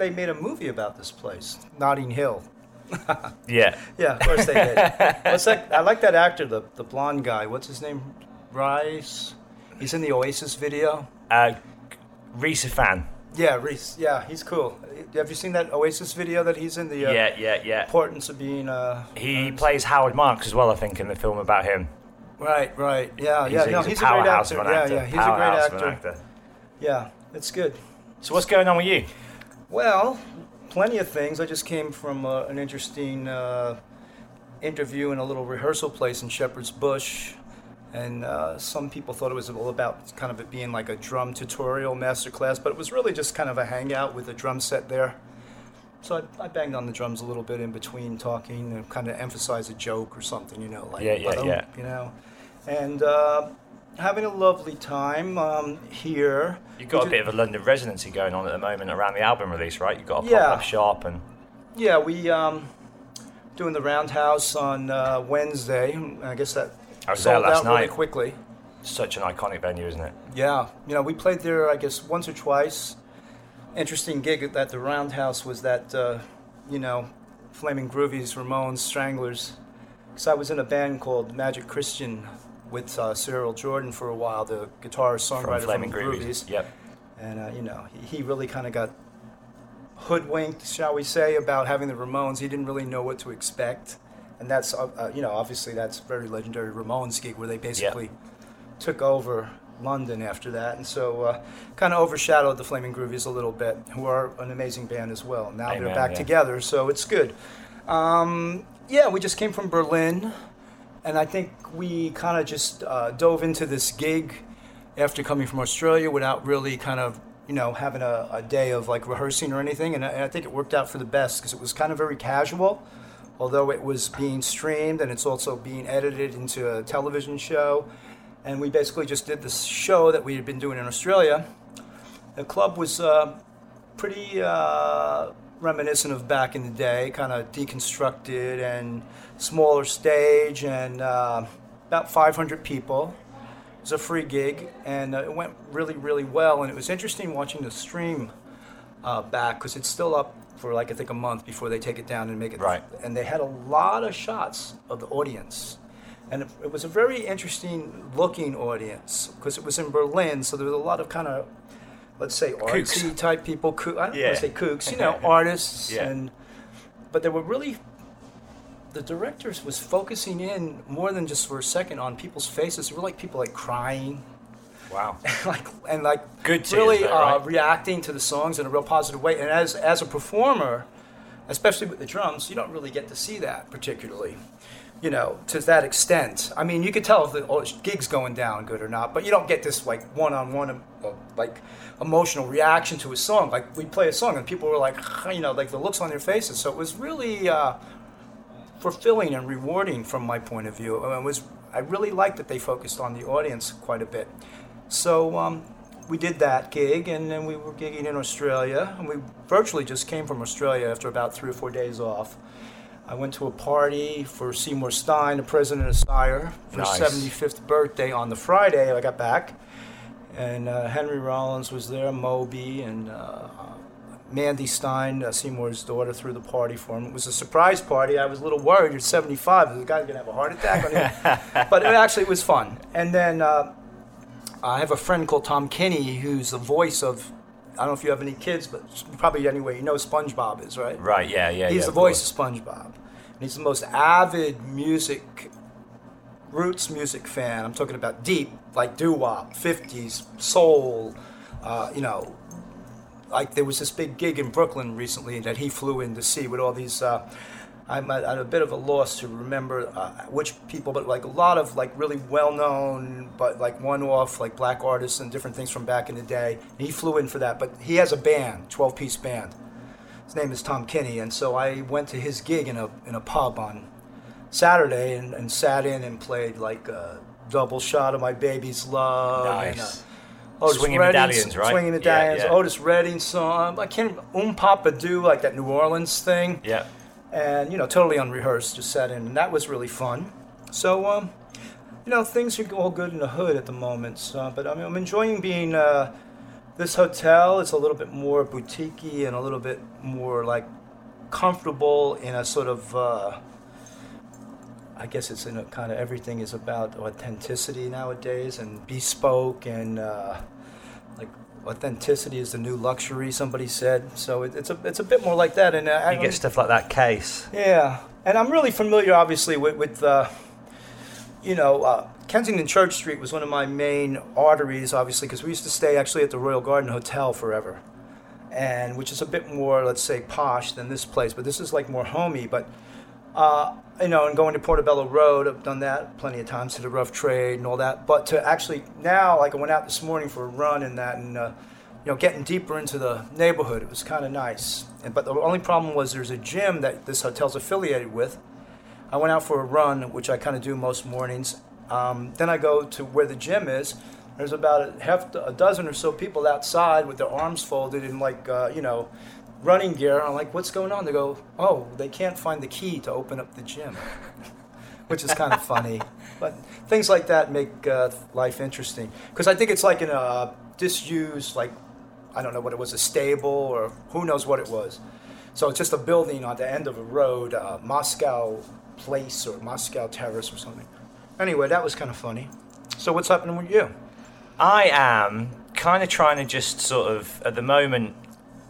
They made a movie about this place, Notting Hill. Yeah. Yeah, of course they did. What's that? I like that actor, the the blonde guy. What's his name? Rice. He's in the Oasis video. Uh, Rhys Ifans. Yeah, Rhys. Yeah, he's cool. Have you seen that Oasis video that he's in? The uh, Yeah, yeah, yeah. importance of being. Uh, He plays Howard Marks as well, I think, in the film about him. right, right. Yeah, He's yeah. a, no, he's a great actor. Yeah, actor. yeah. He's a great an actor. Yeah, it's good. So what's going on with you? Well, plenty of things. I just came from uh, an interesting uh, interview in a little rehearsal place in Shepherd's Bush. And uh, some people thought it was all about kind of it being like a drum tutorial masterclass, but it was really just kind of a hangout with a drum set there. So I, I banged on the drums a little bit in between talking and kind of emphasize a joke or something, you know, like Yeah, yeah, yeah. you know, and uh, having a lovely time um, here. You've got which a bit of a London residency going on at the moment around the album release, right? You've got a Yeah. pop-up shop and Yeah, we um doing the Roundhouse on uh, Wednesday. I guess that I was there sold last out really night. quickly. such an iconic venue, isn't it? Yeah, you know, we played there I guess once or twice. Interesting gig at the Roundhouse was that uh, you know, Flaming Groovies, Ramones, Stranglers. Because I was in a band called Magic Christian with uh, Cyril Jordan for a while, the guitarist From songwriter Flaming from Groovies. Yep. and uh, you know he, he really kind of got hoodwinked, shall we say, about having the Ramones. He didn't really know what to expect, and that's uh, uh, you know obviously that's very legendary Ramones gig where they basically took over London after that, and so uh, kind of overshadowed the Flaming Groovies a little bit, who are an amazing band as well. Now Amen, they're back yeah. together, so it's good. Um, yeah, we just came from Berlin, and I think we kind of just uh, dove into this gig after coming from Australia without really kind of you know having a, a day of like rehearsing or anything, and I, and I think it worked out for the best because it was kind of very casual. Although it was being streamed and it's also being edited into a television show, and we basically just did this show that we had been doing in Australia. The club was uh, pretty uh, reminiscent of back in the day, kind of deconstructed and smaller stage, and uh, about 500 people. It was a free gig, and uh, it went really, really well. And it was interesting watching the stream uh, back because it's still up for like I think a month before they take it down and make it Right. And they had a lot of shots of the audience, and it, it was a very interesting looking audience because it was in Berlin, so there was a lot of kind of, let's say, artsy type people. I don't Yeah. want to say kooks, you know, artists, Yeah. and but they were really. The directors was focusing in more than just for a second on people's faces. They were like people like crying, Wow. like and like Good tears, really though, uh, right? reacting to the songs in a real positive way. And as as a performer, especially with the drums, you don't really get to see that particularly, you know, to that extent. I mean, you could tell if the gig's going down good or not, but you don't get this like one-on-one uh, like emotional reaction to a song. Like we play a song and people were like, you know, like the looks on their faces. So it was really. Uh, fulfilling and rewarding from my point of view. I was I really liked that they focused on the audience quite a bit. So um, we did that gig, and then we were gigging in Australia, and we virtually just came from Australia after about three or four days off. I went to a party for Seymour Stein, the president of Sire, for Nice. his 75th birthday on the Friday I got back. And uh, Henry Rollins was there, Moby, and uh, Mandy Stein, uh, Seymour's daughter, threw the party for him. It was a surprise party. I was a little worried. You're 75. Is the guy going to have a heart attack? on him? but it actually was fun. And then uh, I have a friend called Tom Kenny, who's the voice of, I don't know if you have any kids, but probably anyway, you know SpongeBob is, right? Right. Yeah. Yeah. He's yeah, the voice course. of SpongeBob. He's the most avid music, roots music fan. I'm talking about deep, like doo wop, 50s, soul, uh, you know. Like there was this big gig in Brooklyn recently that he flew in to see with all these. Uh, I'm at, a bit of a loss to remember uh, which people, but like a lot of like really well-known, but like one-off like black artists and different things from back in the day. And he flew in for that, but he has a band, 12-piece band. His name is Tom Kenny, and so I went to his gig in a in a pub on Saturday and, and sat in and played like a double shot of my baby's love. And, Nice. uh, Otis Swinging Redding- Medallions, right? Swinging Yeah, medallions. yeah. Otis Redding song. I can't. Um Papa Do like that New Orleans thing Yeah. and you know totally unrehearsed just sat in and that was really fun so um, you know things are all good in the hood at the moment so, but I mean, i'm enjoying being uh, this hotel is a little bit more boutiquey and a little bit more like comfortable in a sort of uh, I guess it's in a kind of everything is about authenticity nowadays and bespoke and uh, like authenticity is the new luxury. Somebody said so. It, it's a it's a bit more like that. And uh, I You get stuff like that case. yeah, and I'm really familiar, obviously, with, with uh, you know, uh, Kensington Church Street was one of my main arteries, obviously, because we used to stay actually at the Royal Garden Hotel forever, and which is a bit more, let's say, posh than this place, but this is like more homey. But uh, you know, and going to Portobello Road, I've done that plenty of times to the rough trade and all that. But to actually now, like I went out this morning for a run and that, and uh, you know, getting deeper into the neighborhood, it was kind of nice. And, but the only problem was there's a gym that this hotel's affiliated with. I went out for a run, which I kind of do most mornings. Um, then I go to where the gym is. There's about a half a dozen or so people outside with their arms folded in like uh, you know running gear. I'm like, what's going on? They go, oh, they can't find the key to open up the gym, which is kind of funny. But things like that make uh, life interesting because I think it's like in a disused, like I don't know what it was, a stable or who knows what it was. So it's just a building on the end of a road, uh, Moscow Place or Moscow Terrace or something. Anyway, that was kind of funny. So what's happening with you? I am kind of trying to just sort of, at the moment,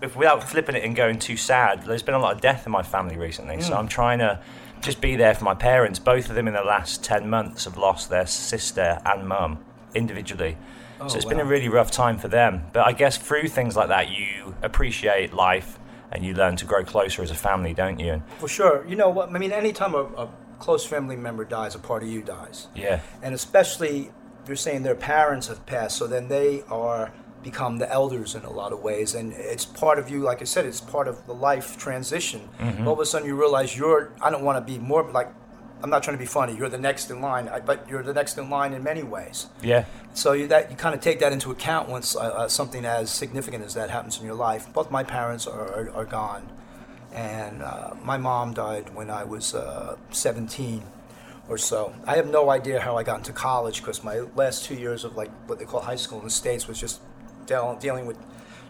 if without flipping it and going too sad, there's been a lot of death in my family recently. So hmm. I'm trying to just be there for my parents. Both of them in the last 10 months have lost their sister and mum individually. Oh, so it's been a really rough time for them. But I guess through things like that, you appreciate life and you learn to grow closer as a family, don't you? And For sure. You know what? I mean, anytime a, a close family member dies, a part of you dies. yeah, and especially you're saying their parents have passed so then they are become the elders in a lot of ways and it's part of you like i said it's part of the life transition mm-hmm. all of a sudden you realize you're i don't want to be more like i'm not trying to be funny you're the next in line I, but you're the next in line in many ways yeah. so you, that you kind of take that into account once uh, uh, something as significant as that happens in your life. Both my parents are, are, are gone, and uh, my mom died when I was uh, 17 or so. I have no idea how I got into college because my last two years of like what they call high school in the states was just deal, dealing with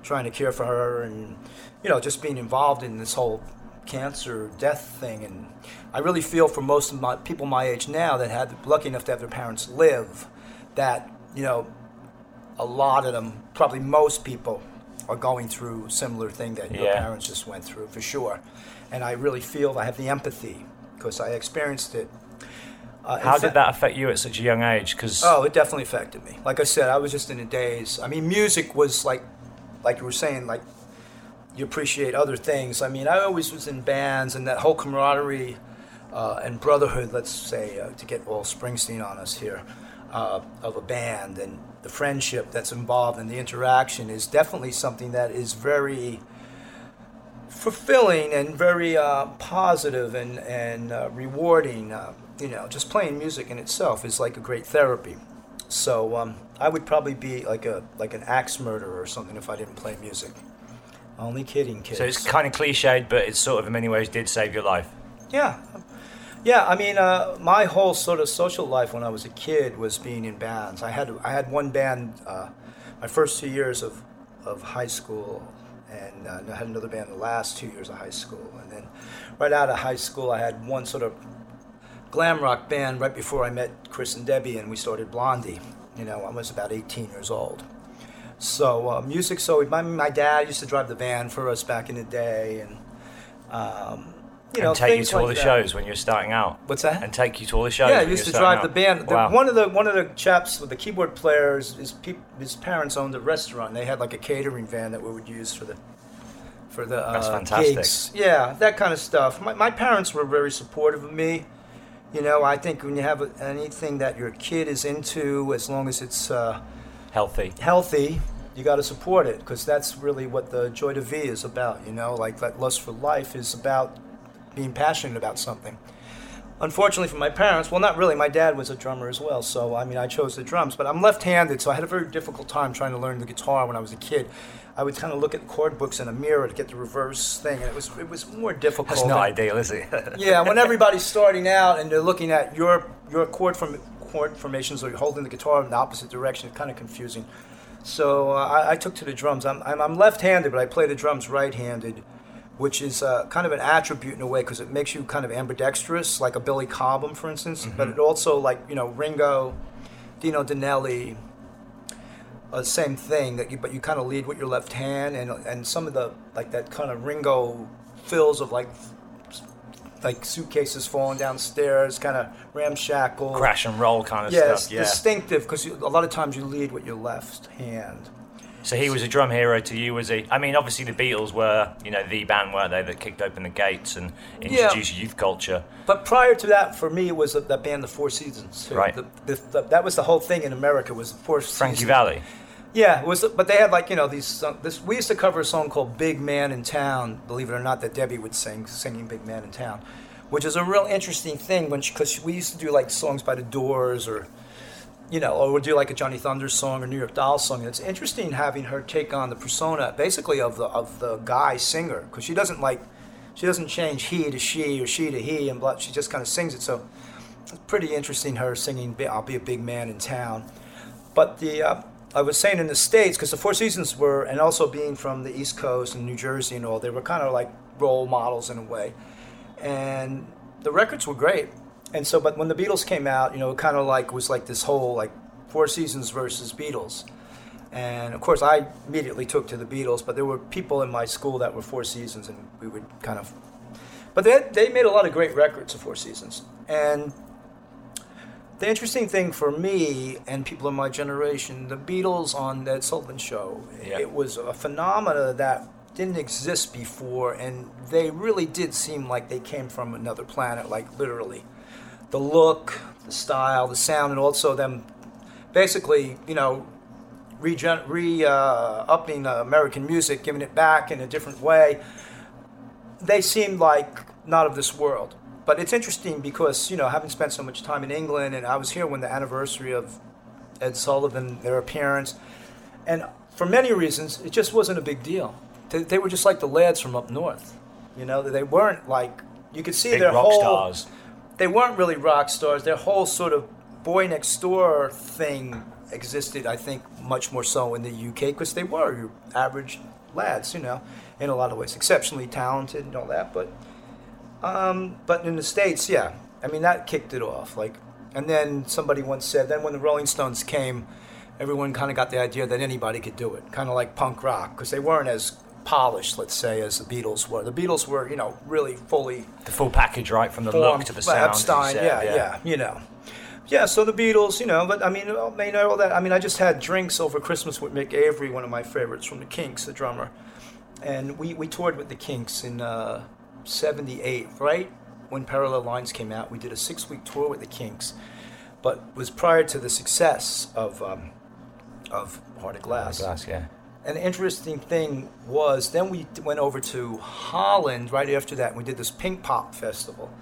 trying to care for her and you know just being involved in this whole cancer death thing, and I really feel for most of my people my age now that had lucky enough to have their parents live, that you know, a lot of them, probably most people, are going through a similar thing that your parents just went through for sure, and I really feel I have the empathy because I experienced it. Uh, How fa- did that affect you at such a young age? Because Oh, it definitely affected me. Like I said, I was just in a daze. I mean, music was like, like you were saying, like you appreciate other things. I mean, I always was in bands, and that whole camaraderie uh, and brotherhood, let's say, uh, to get all Springsteen on us here, uh, of a band, and the friendship that's involved and the interaction is definitely something that is very fulfilling and very uh, positive and and uh, rewarding. Uh, you know, just playing music in itself is like a great therapy. So um, I would probably be like a like an axe murderer or something if I didn't play music. Only kidding, kids. so it's kind of cliched, but it sort of in many ways did save your life. Yeah. Yeah, I mean, uh, my whole sort of social life when I was a kid was being in bands. I had I had one band uh, my first two years of, of high school, and uh, I had another band the last two years of high school. And then right out of high school, I had one sort of glam rock band right before I met Chris and Debbie, and we started Blondie. You know, I was about 18 years old. So uh, music. So my, my dad used to drive the van for us back in the day, and um, you know and take you to all the that. shows when you were starting out. What's that? And take you to all the shows. Yeah, I used to drive the out. band. The- Wow. one of the one of the chaps with the keyboard players, his peop, his parents owned a restaurant. They had like a catering van that we would use for the for the uh, That's fantastic. gigs. Yeah, that kind of stuff. My, my parents were very supportive of me. You know, I think when you have anything that your kid is into, as long as it's uh, Healthy. healthy, you got to support it because that's really what the joy de vie is about. You know, like that lust for life is about being passionate about something. Unfortunately for my parents, well, not really. My dad was a drummer as well, so I mean, I chose the drums. But I'm left-handed, so I had a very difficult time trying to learn the guitar when I was a kid. I would kind of look at chord books in a mirror to get the reverse thing, and it was it was more difficult. That's not than- ideal, is it? yeah, when everybody's starting out and they're looking at your your chord from chord formations, or you're holding the guitar in the opposite direction, it's kind of confusing. So uh, I, I took to the drums. I'm, I'm, I'm left-handed, but I play the drums right-handed, which is uh, kind of an attribute in a way because it makes you kind of ambidextrous, like a Billy Cobham, for instance. But it also, like you know, Ringo, Dino Danelli, uh, same thing. That you, but you kind of lead with your left hand, and and some of the like that kind of Ringo fills of like like suitcases falling downstairs, kind of ramshackle. Crash and roll kind of Yes, stuff. Yeah. distinctive because a lot of times you lead with your left hand. So he was a drum hero to you, was he? I mean, obviously the Beatles were, you know, the band, weren't they, that kicked open the gates and introduced youth culture. But prior to that, for me, it was the, that band, The Four Seasons. Right. The, the, the, that was the whole thing in America was the Four Frankie Seasons. Frankie Valli. Yeah, it was. But they had like you know these. This we used to cover a song called "Big Man in Town." Believe it or not, that Debbie would sing, singing "Big Man in Town," which is a real interesting thing when because we used to do like songs by the Doors or, you know, or we'd do like a Johnny Thunder song or New York Dolls song. And it's interesting having her take on the persona basically of the of the guy singer because she doesn't like, she doesn't change he to she or she to he and blah. She just kind of sings it. So it's pretty interesting her singing "I'll Be a Big Man in Town." But the uh, I was saying in the states because the Four Seasons were, and also being from the East Coast and New Jersey and all, they were kind of like role models in a way, and the records were great. And so, but when the Beatles came out, you know, it kind of like was like this whole like Four Seasons versus Beatles. And of course, I immediately took to the Beatles, but there were people in my school that were Four Seasons, and we would kind of. But they, they made a lot of great records of Four Seasons. And the interesting thing for me and people in my generation, the Beatles on that Sullivan Show, Yeah. it was a phenomena that didn't exist before, and they really did seem like they came from another planet, like literally. The look, the style, the sound, and also them basically, you know, regen- re uh, upping uh, American music, giving it back in a different way. They seemed like not of this world. But it's interesting because, you know, having spent so much time in England, and I was here when the anniversary of Ed Sullivan, their appearance, and for many reasons, it just wasn't a big deal. They, they were just like the lads from up north. You know, they weren't like, you could see Big their rock whole stars. they weren't really rock stars. Their whole sort of boy next door thing existed, I think, much more so in the UK because they were your average lads, you know, in a lot of ways, exceptionally talented and all that. But Um, but in the states, yeah, I mean that kicked it off. Like, and then somebody once said, then when the Rolling Stones came, everyone kind of got the idea that anybody could do it, kind of like punk rock, because they weren't as polished, let's say, as the Beatles were. The Beatles were, you know, really fully The full package, right, from the formed. look to the sound. Epstein, said, yeah, yeah, you know. Yeah, so the Beatles, you know, but I mean, I mean, all that. I mean, I just had drinks over Christmas with Mick Avory, one of my favorites from the Kinks, the drummer, and we, we toured with the Kinks in uh, '78, right when Parallel Lines came out. We did a six week tour with the Kinks, but was prior to the success of um, of Heart of Glass. Heart of Glass, yeah. An interesting thing was then we went over to Holland right after that. and We did this Pinkpop festival,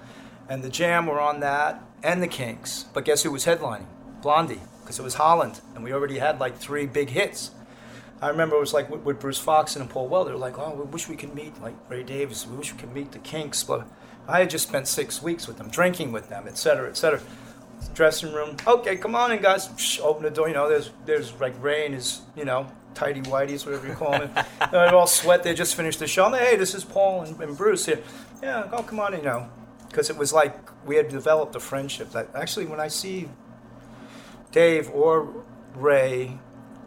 and the Jam were on that and the Kinks. But guess who was headlining? Blondie, because it was Holland, and we already had like three big hits. I remember it was like with, with Bruce Foxton and Paul Weller, like, "Oh, we wish we could meet like Ray Davies. We wish we could meet the Kinks." But I had just spent six weeks with them, drinking with them, et cetera, et cetera. Dressing room. Okay, come on in, guys. Shh, open the door. You know, there's there's like Ray and his you know tidy whities, whatever you call them. They're all sweat. They just finished the show. I'm like, hey, this is Paul and, and Bruce here. Yeah, oh come on, in, you know, because it was like we had developed a friendship. That actually, when I see Dave or Ray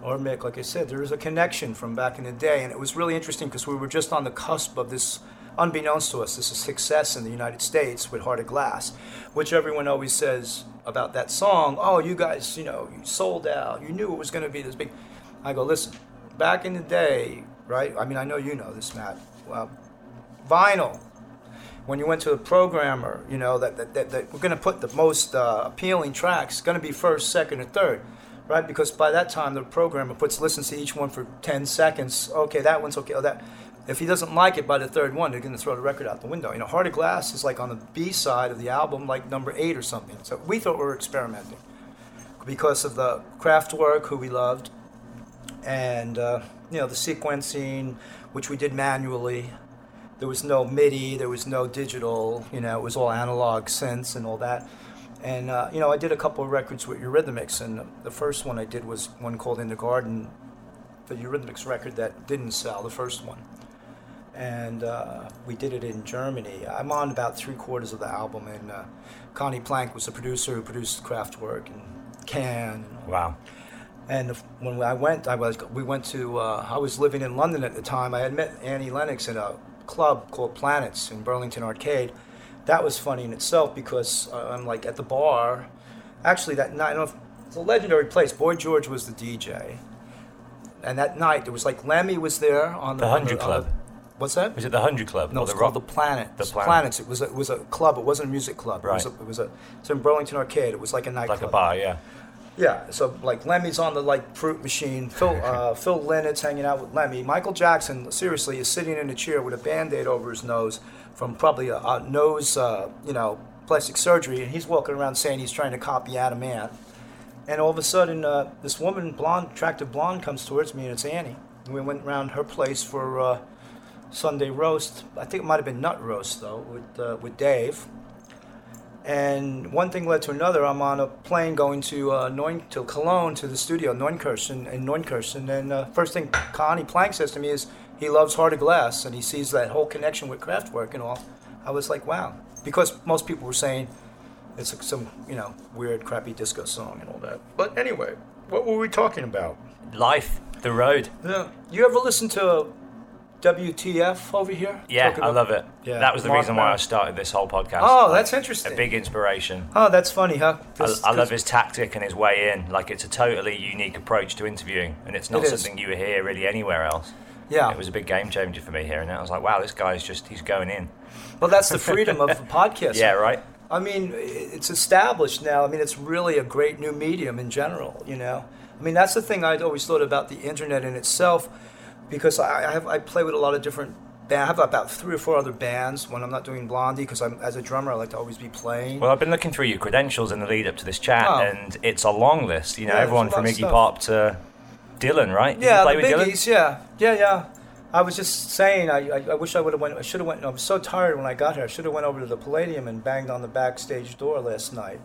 or Mick, like I said, there is a connection from back in the day, and it was really interesting because we were just on the cusp of this, unbeknownst to us, this is success in the United States with Heart of Glass, which everyone always says about that song. Oh, you guys, you know, you sold out. You knew it was going to be this big. I go, listen, back in the day, right? I mean, I know you know this, Matt. Well, vinyl when you went to a programmer, you know, that, that, that, that we're going to put the most uh, appealing tracks, going to be first, second, or third, right? Because by that time, the programmer puts listens to each one for 10 seconds. Okay, that one's okay. Oh, that. If he doesn't like it by the third one, they're going to throw the record out the window. You know, Heart of Glass is like on the B side of the album, like number eight or something. So we thought we were experimenting because of the Kraftwerk, who we loved, and uh, you know the sequencing, which we did manually. There was no MIDI, there was no digital. You know, it was all analog synths and all that. And uh, you know, I did a couple of records with Eurythmics, and the first one I did was one called In the Garden, the Eurythmics record that didn't sell, the first one. And uh, we did it in Germany. I'm on about three quarters of the album, and uh, Conny Plank was the producer who produced Kraftwerk and Can. And Wow. and when I went, I was we went to. Uh, I was living in London at the time. I had met Annie Lennox at a club called Planets in Burlington Arcade. That was funny in itself because uh, I'm like at the bar. Actually, that night, I don't know if, it's a legendary place. Boy George was the DJ, and that night there was like Lemmy was there on the The 100 on Club. the- what's that? Was it the 100 Club? No, it's the called Rock? the Planet. The Planet. Planets. It was a, it was a club. It wasn't a music club. It was a, Right. it was a. It's in Burlington Arcade. It was like a nightclub. Like a bar, yeah. Yeah, so like Lemmy's on the like fruit machine. Phil uh, Phil Lynott's hanging out with Lemmy. Michael Jackson seriously is sitting in a chair with a band-aid over his nose from probably a, a nose, uh, you know, plastic surgery, and he's walking around saying he's trying to copy Adam Ant. And all of a sudden, uh, this woman, blonde, attractive blonde, comes towards me, and it's Annie. And we went around her place for uh, Sunday roast. I think it might have been nut roast though, with uh, with Dave. And one thing led to another. I'm on a plane going to uh, Neun- to Cologne to the studio, Neunkirchen, in Neunkirchen. And uh, first thing Conny Plank says to me is he loves Heart of Glass and he sees that whole connection with Kraftwerk and all. I was like, wow, because most people were saying it's some you know weird, crappy disco song and all that. But anyway, what were we talking about? Life, the road. Yeah. You ever listen to WTF over here? Yeah, I love it. Yeah, That was the Mark reason why I started this whole podcast. Oh, Like, that's interesting. A big inspiration. Oh, that's funny, huh? I, This- I love his tactic and his way in. Like it's a totally unique approach to interviewing, and it's not It something you hear really anywhere else. Yeah. It was a big game changer for me here, and I was like, wow, this guy's just he's going in. Well, that's the freedom of a podcast. Yeah, right. I mean, it's established now. I mean, it's really a great new medium in general. You know, I mean, that's the thing I'd always thought about the internet in itself, because I I have I play with a lot of different. band- I have about three or four other bands when I'm not doing Blondie, because I'm as a drummer I like to always be playing. Well, I've been looking through your credentials in the lead up to this chat, Oh. and it's a long list. You know, Yeah, there's everyone lot from of Iggy stuff. Pop to Dylan, right? Did yeah, you play the with Dylan? biggies. Yeah, yeah, yeah. I was just saying, I, I, I wish I would have went. I should have went. I was so tired when I got here. I should have went over to the Palladium and banged on the backstage door last night.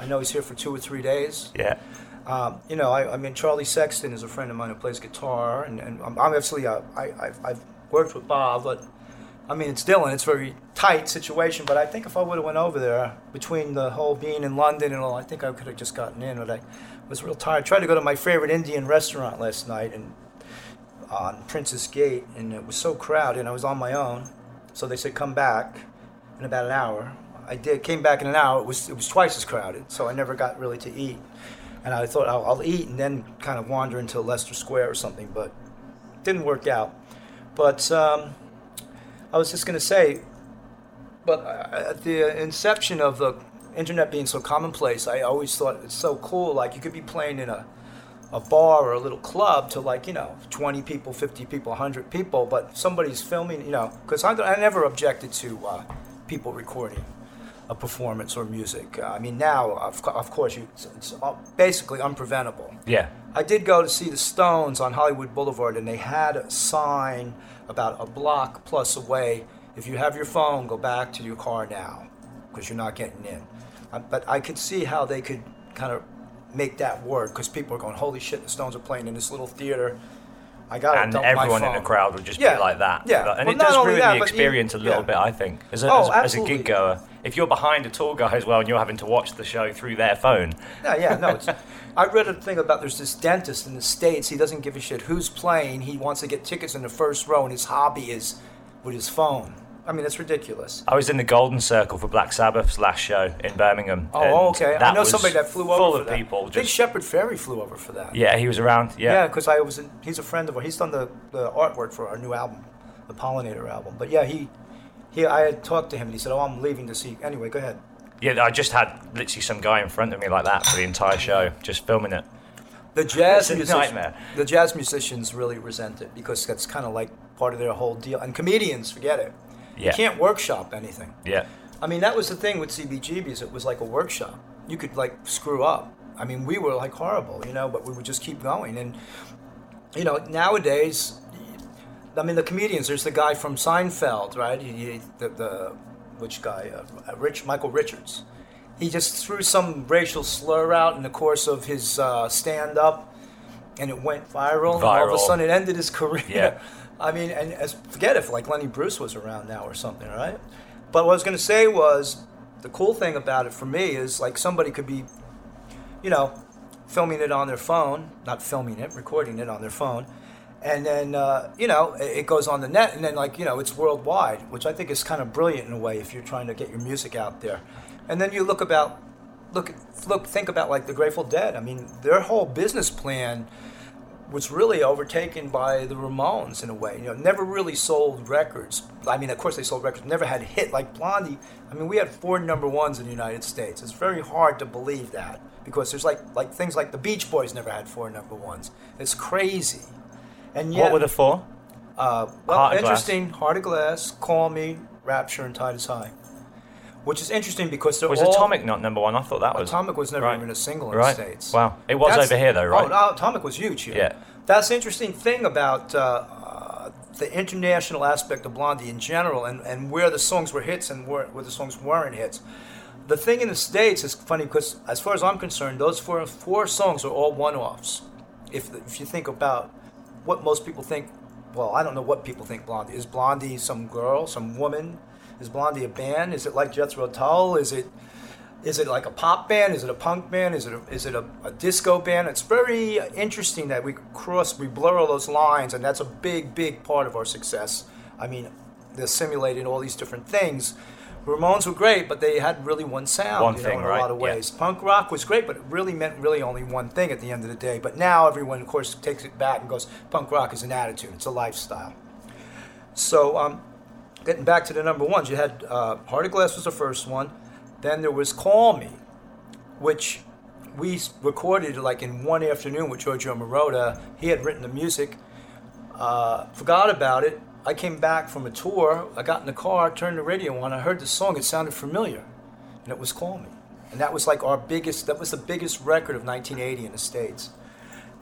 I know he's here for two or three days. Yeah. Um, you know, I, I mean, Charlie Sexton is a friend of mine who plays guitar, and, and I'm, actually, uh, I, I've, I've worked with Bob, but I mean, it's Dylan. It's a very tight situation, but I think if I would have went over there, between the whole being in London and all, I think I could have just gotten in. But I was real tired. I tried to go to my favorite Indian restaurant last night and on Princess Gate, and it was so crowded. and I was on my own, so they said come back in about an hour. I did. Came back in an hour. It was it was twice as crowded, so I never got really to eat. And I thought I'll, I'll eat and then kind of wander into Leicester Square or something, but didn't work out. But um, I was just going to say, but uh, at the inception of the internet being so commonplace, I always thought it's so cool. Like you could be playing in a, a bar or a little club to like, you know, 20 people, 50 people, 100 people, but somebody's filming, you know, because I, never objected to uh, people recording a performance or music. Uh, I mean, now, of, co- of course, you, it's, it's uh, basically unpreventable. Yeah. I did go to see the Stones on Hollywood Boulevard, and they had a sign about a block plus away. If you have your phone, go back to your car now, because you're not getting in. Uh, but I could see how they could kind of make that work, because people are going, "Holy shit, the Stones are playing in this little theater." I got. And everyone in the crowd would just Yeah, be like that. yeah. And Well, it does ruin that, the but you- experience a little yeah. bit, I think. As a, Oh, as, as a gig goer, if you're behind a tour guy as well and you're having to watch the show through their phone, Yeah, yeah, no. It's, I read a thing about there's this dentist in the states. He doesn't give a shit who's playing. He wants to get tickets in the first row, and his hobby is with his phone. I mean, that's ridiculous. I was in the Golden Circle for Black Sabbath's last show in Birmingham. Oh, okay. I know somebody that flew over full of people. Big Just, Shepard Fairey flew over for that. yeah, he was around. Yeah, Yeah, because I was. In, he's a friend of ours. He's done the, the artwork for our new album, the Pollinator album. But yeah, he, he. I had talked to him, and he said, "Oh, I'm leaving to see." Anyway, go ahead. yeah. I just had literally some guy in front of me like that for the entire show, just filming it. The jazz nightmare. The jazz musicians really resent it because that's kind of like part of their whole deal. And comedians, forget it. Yeah. You can't workshop anything. Yeah, I mean, that was the thing with CBGBs. It was like a workshop. You could like screw up. I mean, we were like horrible, you know, but we would just keep going. And you know, nowadays, I mean, the comedians. There's the guy from Seinfeld, right? He, he- the, the which guy? Uh, Rich Michael Richards. He just threw some racial slur out in the course of his uh, stand-up, and it went viral. And all of a sudden, it ended his career. Yeah. I mean, and as, forget if like Lenny Bruce was around now or something, right? But what I was going to say was the cool thing about it for me is like somebody could be, you know, filming it on their phone, not filming it, recording it on their phone, and then uh, you know it, goes on the net, and then like you know it's worldwide, which I think is kind of brilliant in a way if you're trying to get your music out there, and then you look about, look, look, think about like the Grateful Dead. I mean, their whole business plan was really overtaken by the Ramones in a way. You know, never really sold records. I mean, of course they sold records, never had a hit like Blondie. I mean, we had four number ones in the United States. It's very hard to believe that because there's like like things like the Beach Boys never had four number ones. It's crazy. And yet, what were the four? uh, well, Heart of Glass. interesting. Heart of Glass, Call Me, Rapture, and Tide is High. Which is interesting because they're Was all, Atomic not number one? I thought that was. Atomic was never Right. even a single in Right. the States. Wow. It was over here, though, right? Oh, Atomic was huge here. Yeah. That's the interesting thing about uh, uh, the international aspect of Blondie in general and, and where the songs were hits and where, where the songs weren't hits. The thing in the States is funny because, as far as I'm concerned, those four, four songs are all one offs. If, if you think about what most people think, well, I don't know what people think Blondie is. Blondie some girl, some woman? Is Blondie a band? Is it like Jethro Tull? Is it is it like a pop band? Is it a punk band? Is it a, is it a, a disco band? It's very interesting that we cross, we blur all those lines, and that's a big, big part of our success. I mean, they're simulating all these different things. Ramones were great, but they had really one sound, One you thing, know, in a right, lot of yeah. ways. Punk rock was great, but it really meant really only one thing at the end of the day. But now everyone, of course, takes it back and goes, punk rock is an attitude, it's a lifestyle. So, um, getting back to the number ones, you had uh, Heart of Glass was the first one. Then there was Call Me, which we recorded like in one afternoon with Giorgio Moroder. He had written the music. Uh, forgot about it. I came back from a tour. I got in the car, turned the radio on. I heard the song. It sounded familiar, and it was "Call Me." And that was like our biggest. That was the biggest record of 1980 in the states.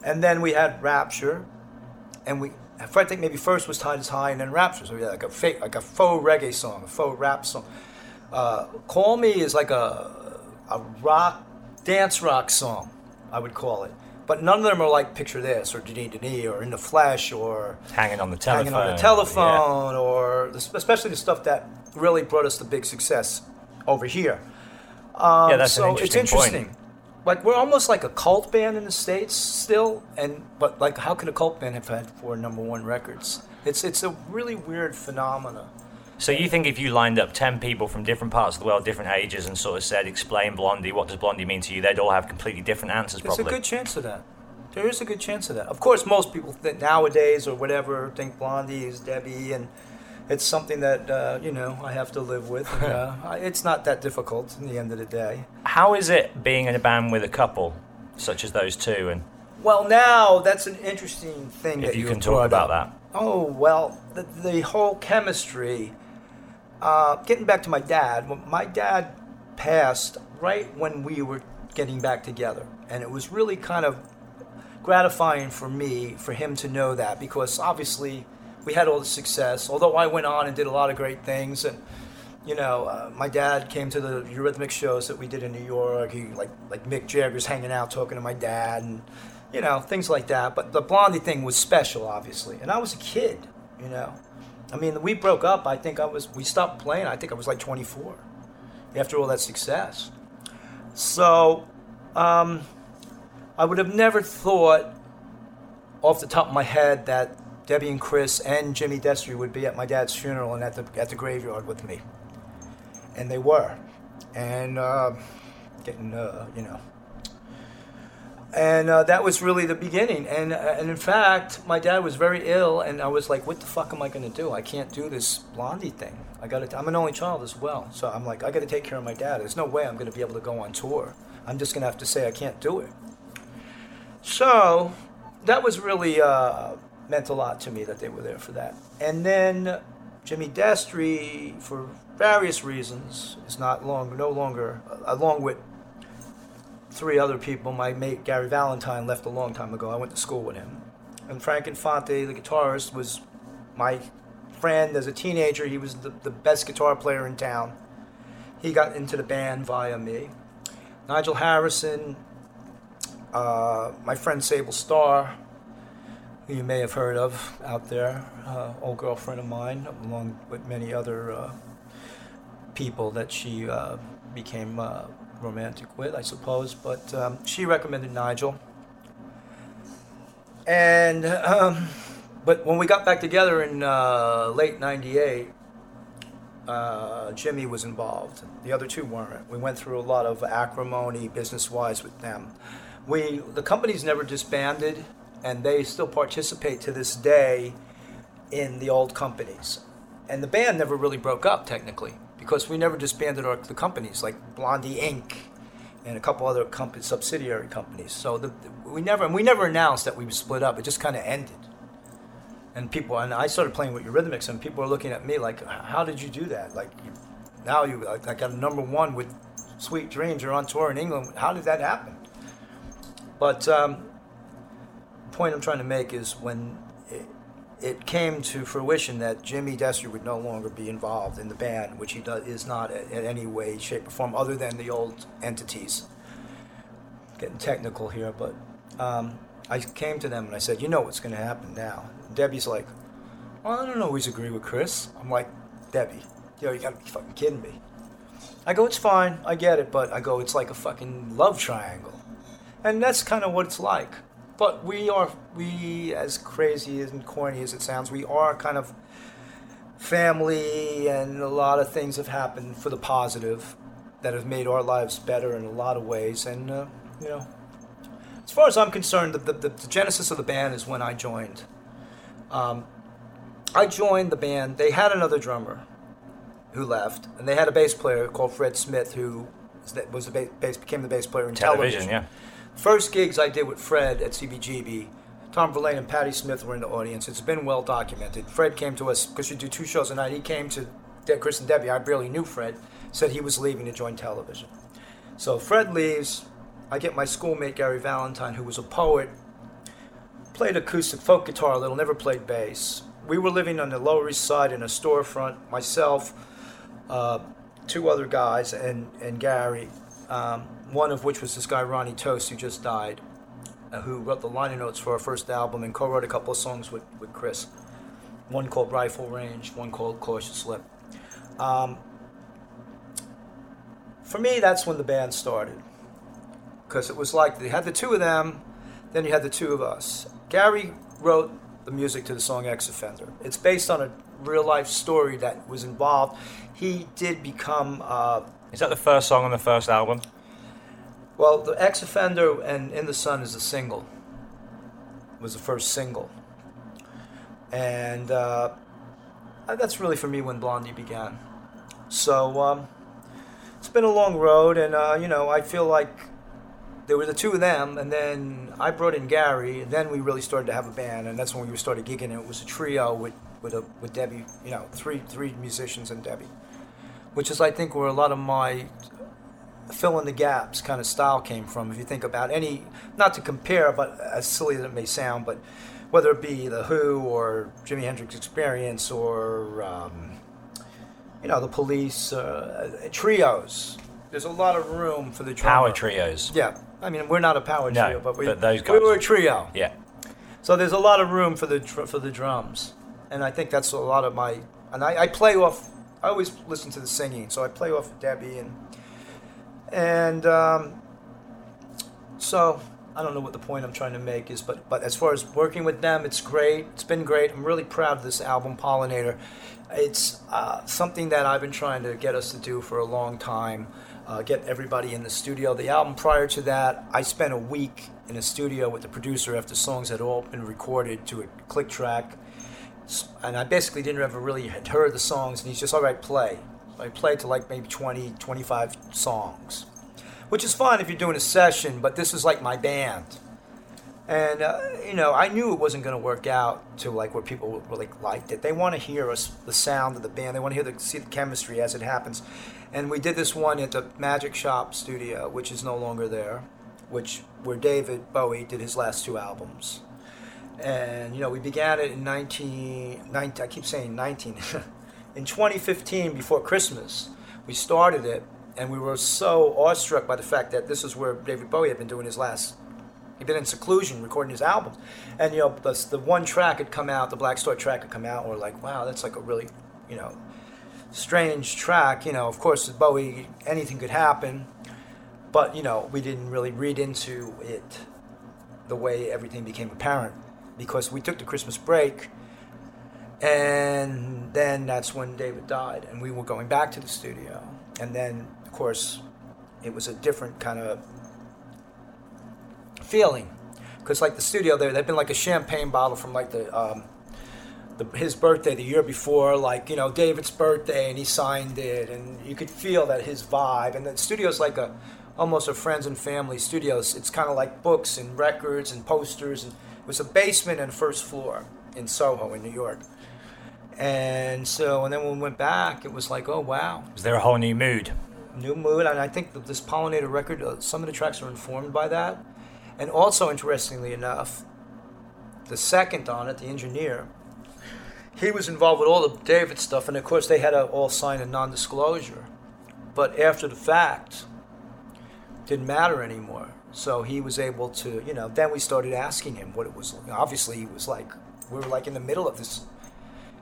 And then we had Rapture, and we. I think maybe first was Tide is High, and then Rapture. So had like a fake, like a faux reggae song, a faux rap song. Uh, Call Me is like a a rock, dance rock song, I would call it. But none of them are like Picture This or Denis Denis or In the Flesh or Hanging on the telephone. hanging on the yeah. or the- especially the stuff that really brought us the big success over here. Um, Yeah, that's so interesting it's point. interesting. Like we're almost like a cult band in the states still, and but like how could a cult band have had four number one records? It's it's a really weird phenomena. So you think if you lined up 10 people from different parts of the world, different ages, and sort of said, explain Blondie, what does Blondie mean to you, they'd all have completely different answers probably. There's probably. a good chance of that. There is a good chance of that. Of course, most people that nowadays or whatever think Blondie is Debbie, and it's something that uh, you know I have to live with. And, uh, it's not that difficult in the end of the day. How is it being in a band with a couple, such as those two? And Well, now that's an interesting thing if that you you can talk about up. that. Oh well, the, the whole chemistry. Uh, getting back to my dad, my dad passed right when we were getting back together, and it was really kind of gratifying for me for him to know that because obviously we had all the success. Although I went on and did a lot of great things, and you know, uh, my dad came to the Eurythmic shows that we did in New York. He like like Mick Jagger's hanging out talking to my dad, and you know things like that. But the Blondie thing was special, obviously, and I was a kid, you know. I mean, we broke up. I think I was we stopped playing. I think I was like 24 after all that success. So, um, I would have never thought off the top of my head that Debbie and Chris and Jimmy Destri would be at my dad's funeral and at the at the graveyard with me, and they were, and uh, getting uh, you know, and uh, that was really the beginning. And uh, and in fact, my dad was very ill, and I was like, "What the fuck am I going to do? I can't do this Blondie thing. I got to. I'm an only child as well, so I'm like, I got to take care of my dad. There's no way I'm going to be able to go on tour. I'm just going to have to say I can't do it." So that was really uh, meant a lot to me that they were there for that. And then Jimmy Destri, for various reasons, is not long, no longer, along with three other people. My mate Gary Valentine left a long time ago. I went to school with him. And Frank Infante, the guitarist, was my friend as a teenager. He was the, the best guitar player in town. He got into the band via me. Nigel Harrison, uh, my friend Sable Starr, who you may have heard of out there, uh, old girlfriend of mine, along with many other uh, people that she uh, became uh, romantic with, I suppose. But um, she recommended Nigel. And, um, but when we got back together in uh, late 98, uh, Jimmy was involved. The other two weren't. We went through a lot of acrimony business wise with them. We, the company's never disbanded, and they still participate to this day in the old companies. And the band never really broke up technically because we never disbanded our, the companies like Blondie Inc. and a couple other company, subsidiary companies. So the, we never we never announced that we split up. It just kind of ended. And people and I started playing with Eurythmics, and people were looking at me like, "How did you do that? Like, you, now you like, I got a number one with Sweet Dreams. You're on tour in England. How did that happen?" But um, the point I'm trying to make is when it, came to fruition that Jimmy Destri would no longer be involved in the band, which he is not in any way, shape, or form, other than the old entities. Getting technical here, but um, I came to them and I said, "You know what's going to happen now." Debbie's like, "Well, I don't always agree with Chris." I'm like, "Debbie, yo, you got to be fucking kidding me." I go, "It's fine, I get it, but I go, it's like a fucking love triangle." and that's kind of what it's like. But we are, we, as crazy and corny as it sounds, we are kind of family, and a lot of things have happened for the positive that have made our lives better in a lot of ways. And, uh, you know, as far as I'm concerned, the, the, the genesis of the band is when I joined. Um, I joined the band, they had another drummer who left, and they had a bass player called Fred Smith who was the bass, bass became the bass player in Television, television. yeah. First gigs I did with Fred at CBGB, Tom Verlaine and Patti Smith were in the audience. It's been well documented. Fred came to us because you do two shows a night. He came to De- Chris and Debbie. I barely knew Fred. Said he was leaving to join television. So Fred leaves. I get my schoolmate Gary Valentine, who was a poet, played acoustic folk guitar a little, never played bass. We were living on the Lower East Side in a storefront. Myself, uh, two other guys, and and Gary. Um, one of which was this guy Ronnie Toast, who just died. uh, who wrote the liner notes for our first album and co-wrote a couple of songs with, with Chris. One called Rifle Range, one called Cautious Lip. Um, for me, that's when the band started. Because it was like they had the two of them, then you had the two of us. Gary wrote the music to the song Ex Offender. It's based on a real life story that was involved. He did become, uh, Is that the first song on the first album? Well, the X Offender and In the Sun is a single, was the first single. And uh, that's really for me when Blondie began. So um, it's been a long road, and uh, you know, I feel like there were the two of them, and then I brought in Gary, and then we really started to have a band, and that's when we started gigging. And it was a trio with with a, with Debbie, you know, three three musicians and Debbie, which is I think where a lot of my fill in the gaps kind of style came from. If you think about any, not to compare, but as silly as it may sound, but whether it be the Who or Jimi Hendrix Experience or um, you know the Police, uh, trios. There's a lot of room for the drummer. Power trios. Yeah, I mean we're not a power No, trio, but we but those we were a trio. Yeah. So there's a lot of room for the for the drums, and I think that's a lot of my. And I, I play off. I always listen to the singing, so I play off of Debbie and and um, so I don't know what the point I'm trying to make is, but but as far as working with them, it's great. It's been great. I'm really proud of this album, Pollinator. It's uh, something that I've been trying to get us to do for a long time. Uh, get everybody in the studio. The album prior to that, I spent a week in a studio with the producer after songs had all been recorded to a click track, and I basically didn't ever really heard the songs. And he's just all right, play. I played to like maybe 20, 25 songs which is fine if you're doing a session, but this is like my band. And uh, you know, I knew it wasn't going to work out to like where people really liked it. They want to hear us, the sound of the band. They want to hear the see the chemistry as it happens. And we did this one at the Magic Shop Studio, which is no longer there, which where David Bowie did his last two albums. And you know, we began it in 19, 19 I keep saying 19. in 2015, before Christmas, we started it, and we were so awestruck by the fact that this is where David Bowie had been doing his last. He'd been in seclusion recording his albums, and you know, the, the one track had come out, the Blackstar track had come out, and we're like, wow, that's like a really, you know, strange track. You know, of course, with Bowie, anything could happen, but you know, we didn't really read into it the way everything became apparent because we took the Christmas break, and then that's when David died, and we were going back to the studio, and then of course, it was a different kind of feeling because like the studio there, they'd been like a champagne bottle from like the. Um, the, his birthday the year before, like you know David's birthday, and he signed it, and you could feel that his vibe. And the studio's like a almost a friends and family studio. It's, kind of like books and records and posters, and it was a basement and first floor in Soho in New York. And so, and then when we went back, it was like, oh wow, Is there a whole new mood? new mood. And I think that this Pollinator record, uh, some of the tracks are informed by that. And also, interestingly enough, the second on it, the engineer, he was involved with all the David stuff, and of course they had to all sign a non-disclosure. But after the fact, didn't matter anymore. So he was able to, you know. Then we started asking him what it was. Obviously, he was like, we were like in the middle of this,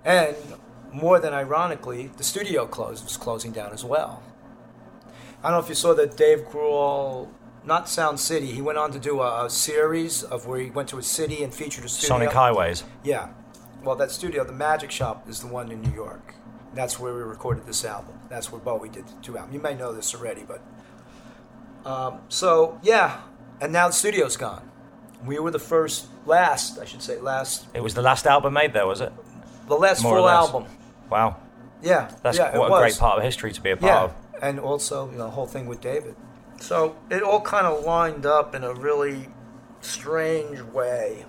and more than ironically, the studio closed was closing down as well. I don't know if you saw that Dave Grohl, not Sound City, he went on to do a, a series of where he went to a city and featured a studio. Sonic Highways. Yeah. Well, that studio, the Magic Shop, is the one in New York. That's where we recorded this album. That's where Bowie did the two albums. You may know this already, but um, so yeah. And now the studio's gone. We were the first, last, I should say, last, It was the last album made there, was it? The last More full album. Wow. Yeah, That's yeah, what a was. great part of history to be a part Yeah, of. and also you know, the whole thing with David. So it all kind of lined up in a really strange way,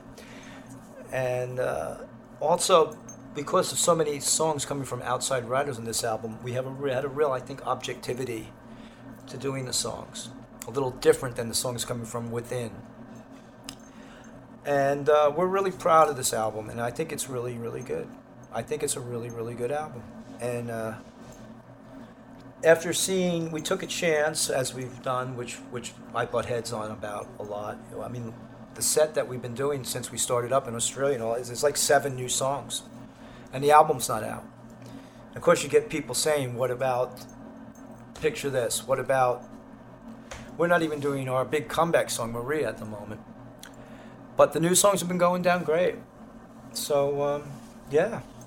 and uh, also because of so many songs coming from outside writers in this album, we have a re- had a real, I think, objectivity to doing the songs, a little different than the songs coming from within. And uh, we're really proud of this album, and I think it's really, really good. I think it's a really, really good album, and. Uh, after seeing, we took a chance as we've done, which which I butt heads on about a lot. I mean, the set that we've been doing since we started up in Australia and all is there's like seven new songs, and the album's not out. Of course, you get people saying, "What about picture this? What about?" We're not even doing our big comeback song, Maria, at the moment. But the new songs have been going down great. So, um, yeah,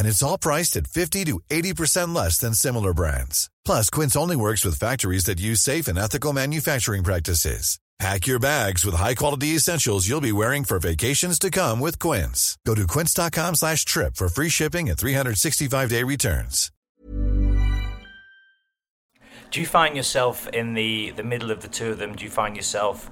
And it's all priced at 50 to 80% less than similar brands. Plus, Quince only works with factories that use safe and ethical manufacturing practices. Pack your bags with high-quality essentials you'll be wearing for vacations to come with Quince. Go to quince.com slash trip for free shipping and 365-day returns. Do you find yourself in the, the middle of the two of them? Do you find yourself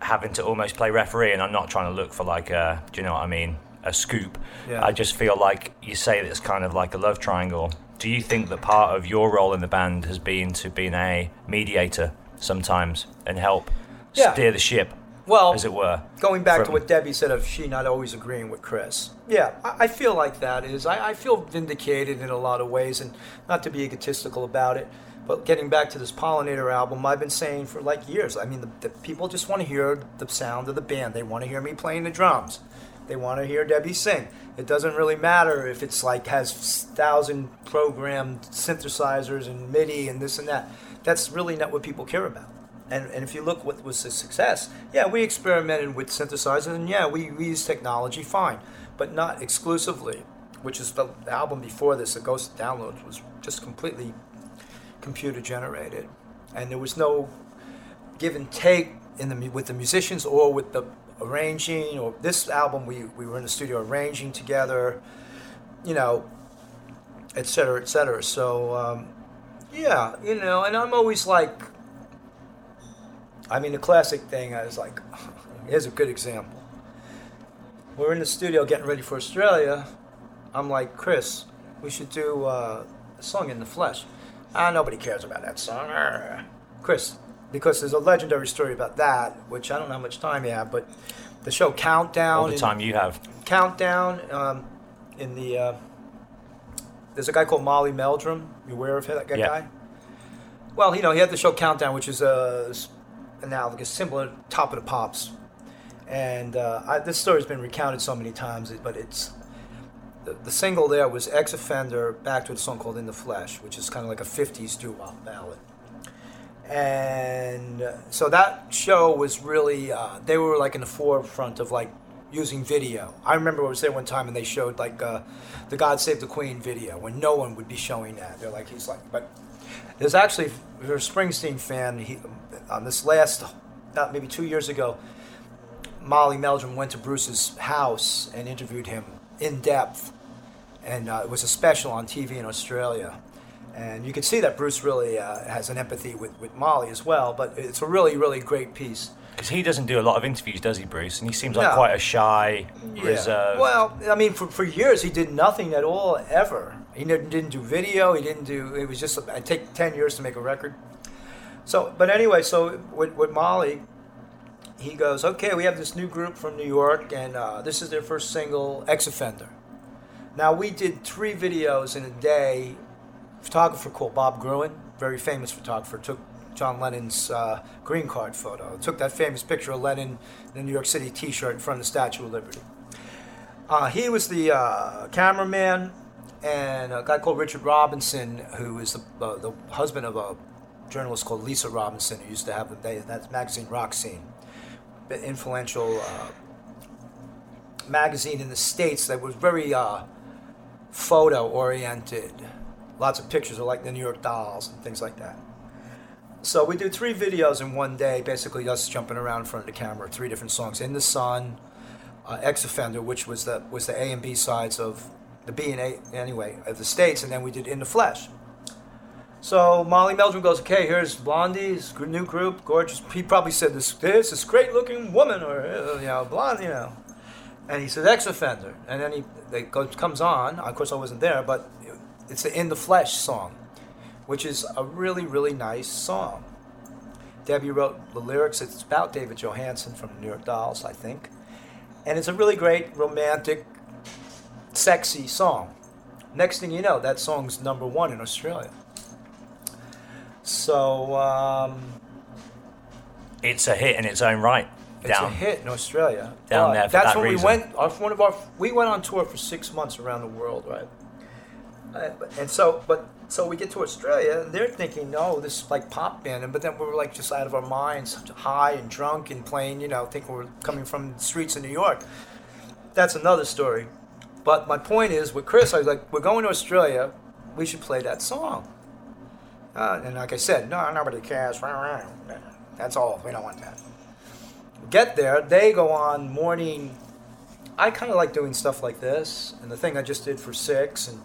having to almost play referee? And I'm not trying to look for like a, do you know what I mean? A scoop. Yeah. I just feel like you say that it's kind of like a love triangle. Do you think that part of your role in the band has been to be a mediator sometimes and help Yeah. steer the ship, Well, as it were? Going back to what Debbie said of she not always agreeing with Chris. Yeah, I, I feel like that is. I, I feel vindicated in a lot of ways, and not to be egotistical about it. But getting back to this Pollinator album, I've been saying for like years. I mean, the, the people just want to hear the sound of the band. They want to hear me playing the drums. They want to hear Debbie sing. It doesn't really matter if it's like has thousand programmed synthesizers and MIDI and this and that. That's really not what people care about. And, and if you look what was the success, yeah, we experimented with synthesizers, and yeah, we, we used technology, fine, but not exclusively. Which is the album before this, the Ghosts of Download, was just completely computer generated, and there was no give and take in the with the musicians or with the arranging. Or this album, we we were in the studio arranging together, you know, et cetera, et cetera. So um, yeah, you know, and I'm always like, I mean, the classic thing I is like, here's a good example. We're in the studio getting ready for Australia. I'm like, Chris, we should do uh, a song in the flesh. Ah, nobody cares about that song. Chris, because there's a legendary story about that, which I don't know how much time you have, but the show Countdown. all the in- time you have. Countdown um, in the. Uh, there's a guy called Molly Meldrum. You aware of that guy? Yeah. Well, you know, he had the show Countdown, which is a analogous, similar Top of the Pops. And uh, I, this story's been recounted so many times, but it's the, the single there was X Offender backed with a song called In the Flesh, which is kind of like a 50s doo wop ballad. And uh, so that show was really, uh, they were like in the forefront of like using video. I remember I was there one time and they showed like uh, the God Save the Queen video when no one would be showing that. They're like, he's like, but there's actually, you're a Springsteen fan, he, on this last, not maybe two years ago, Molly Meldrum went to Bruce's house and interviewed him in depth. And uh, it was a special on TV in Australia. And you can see that Bruce really uh, has an empathy with, with Molly as well. But it's a really, really great piece. Because he doesn't do a lot of interviews, does he, Bruce? And he seems like No. quite a shy, reserved. Well, I mean, for, for years he did nothing at all ever. He didn't, didn't do video. He didn't do. It was just. It take ten years to make a record. So, but anyway, so with, with Molly, he goes, okay, we have this new group from New York, and uh, this is their first single, X Offender. Now we did three videos in a day. Photographer called Bob Gruen, very famous photographer, took John Lennon's uh, green card photo. Took that famous picture of Lennon in a New York City T-shirt in front of the Statue of Liberty. Uh, he was the uh, cameraman, and a guy called Richard Robinson, who is the, the husband of a journalist called Lisa Robinson, who used to have the that magazine Rock Scene, influential uh, magazine in the states that was very uh, photo oriented. Lots of pictures of like the New York Dolls and things like that. So we do three videos in one day, basically us jumping around in front of the camera, three different songs. In the Sun, uh, X Offender, which was the was the A and B sides of the B and A anyway of the states, and then we did In the Flesh. So Molly Meldrum goes, okay, here's Blondie's new group, gorgeous. He probably said this, this, this great looking woman, or uh, you know, blonde, you know. And he said ex offender, and then he they goes, comes on. Of course, I wasn't there, but it's the In the Flesh song, which is a really really nice song. Debbie wrote the lyrics. It's about David Johansen from the New York Dolls, I think, and it's a really great romantic, sexy song. Next thing you know, that song's number one in Australia. So um, It's a hit in its own right. it's Down. a hit in Australia. Down there for That's that when reason. we went. One of our we went on tour for six months around the world, right? Uh, and so, but so we get to Australia, and they're thinking, no, this is like pop band, and but then we were like just out of our minds, high and drunk and playing, you know, thinking we're coming from the streets of New York. That's another story. But my point is, with Chris, I was like, we're going to Australia, we should play that song. Uh, and like I said, no, nobody cares. That's all. We don't want that. Get there, they go on morning. I kind of like doing stuff like this, and the thing I just did for six, and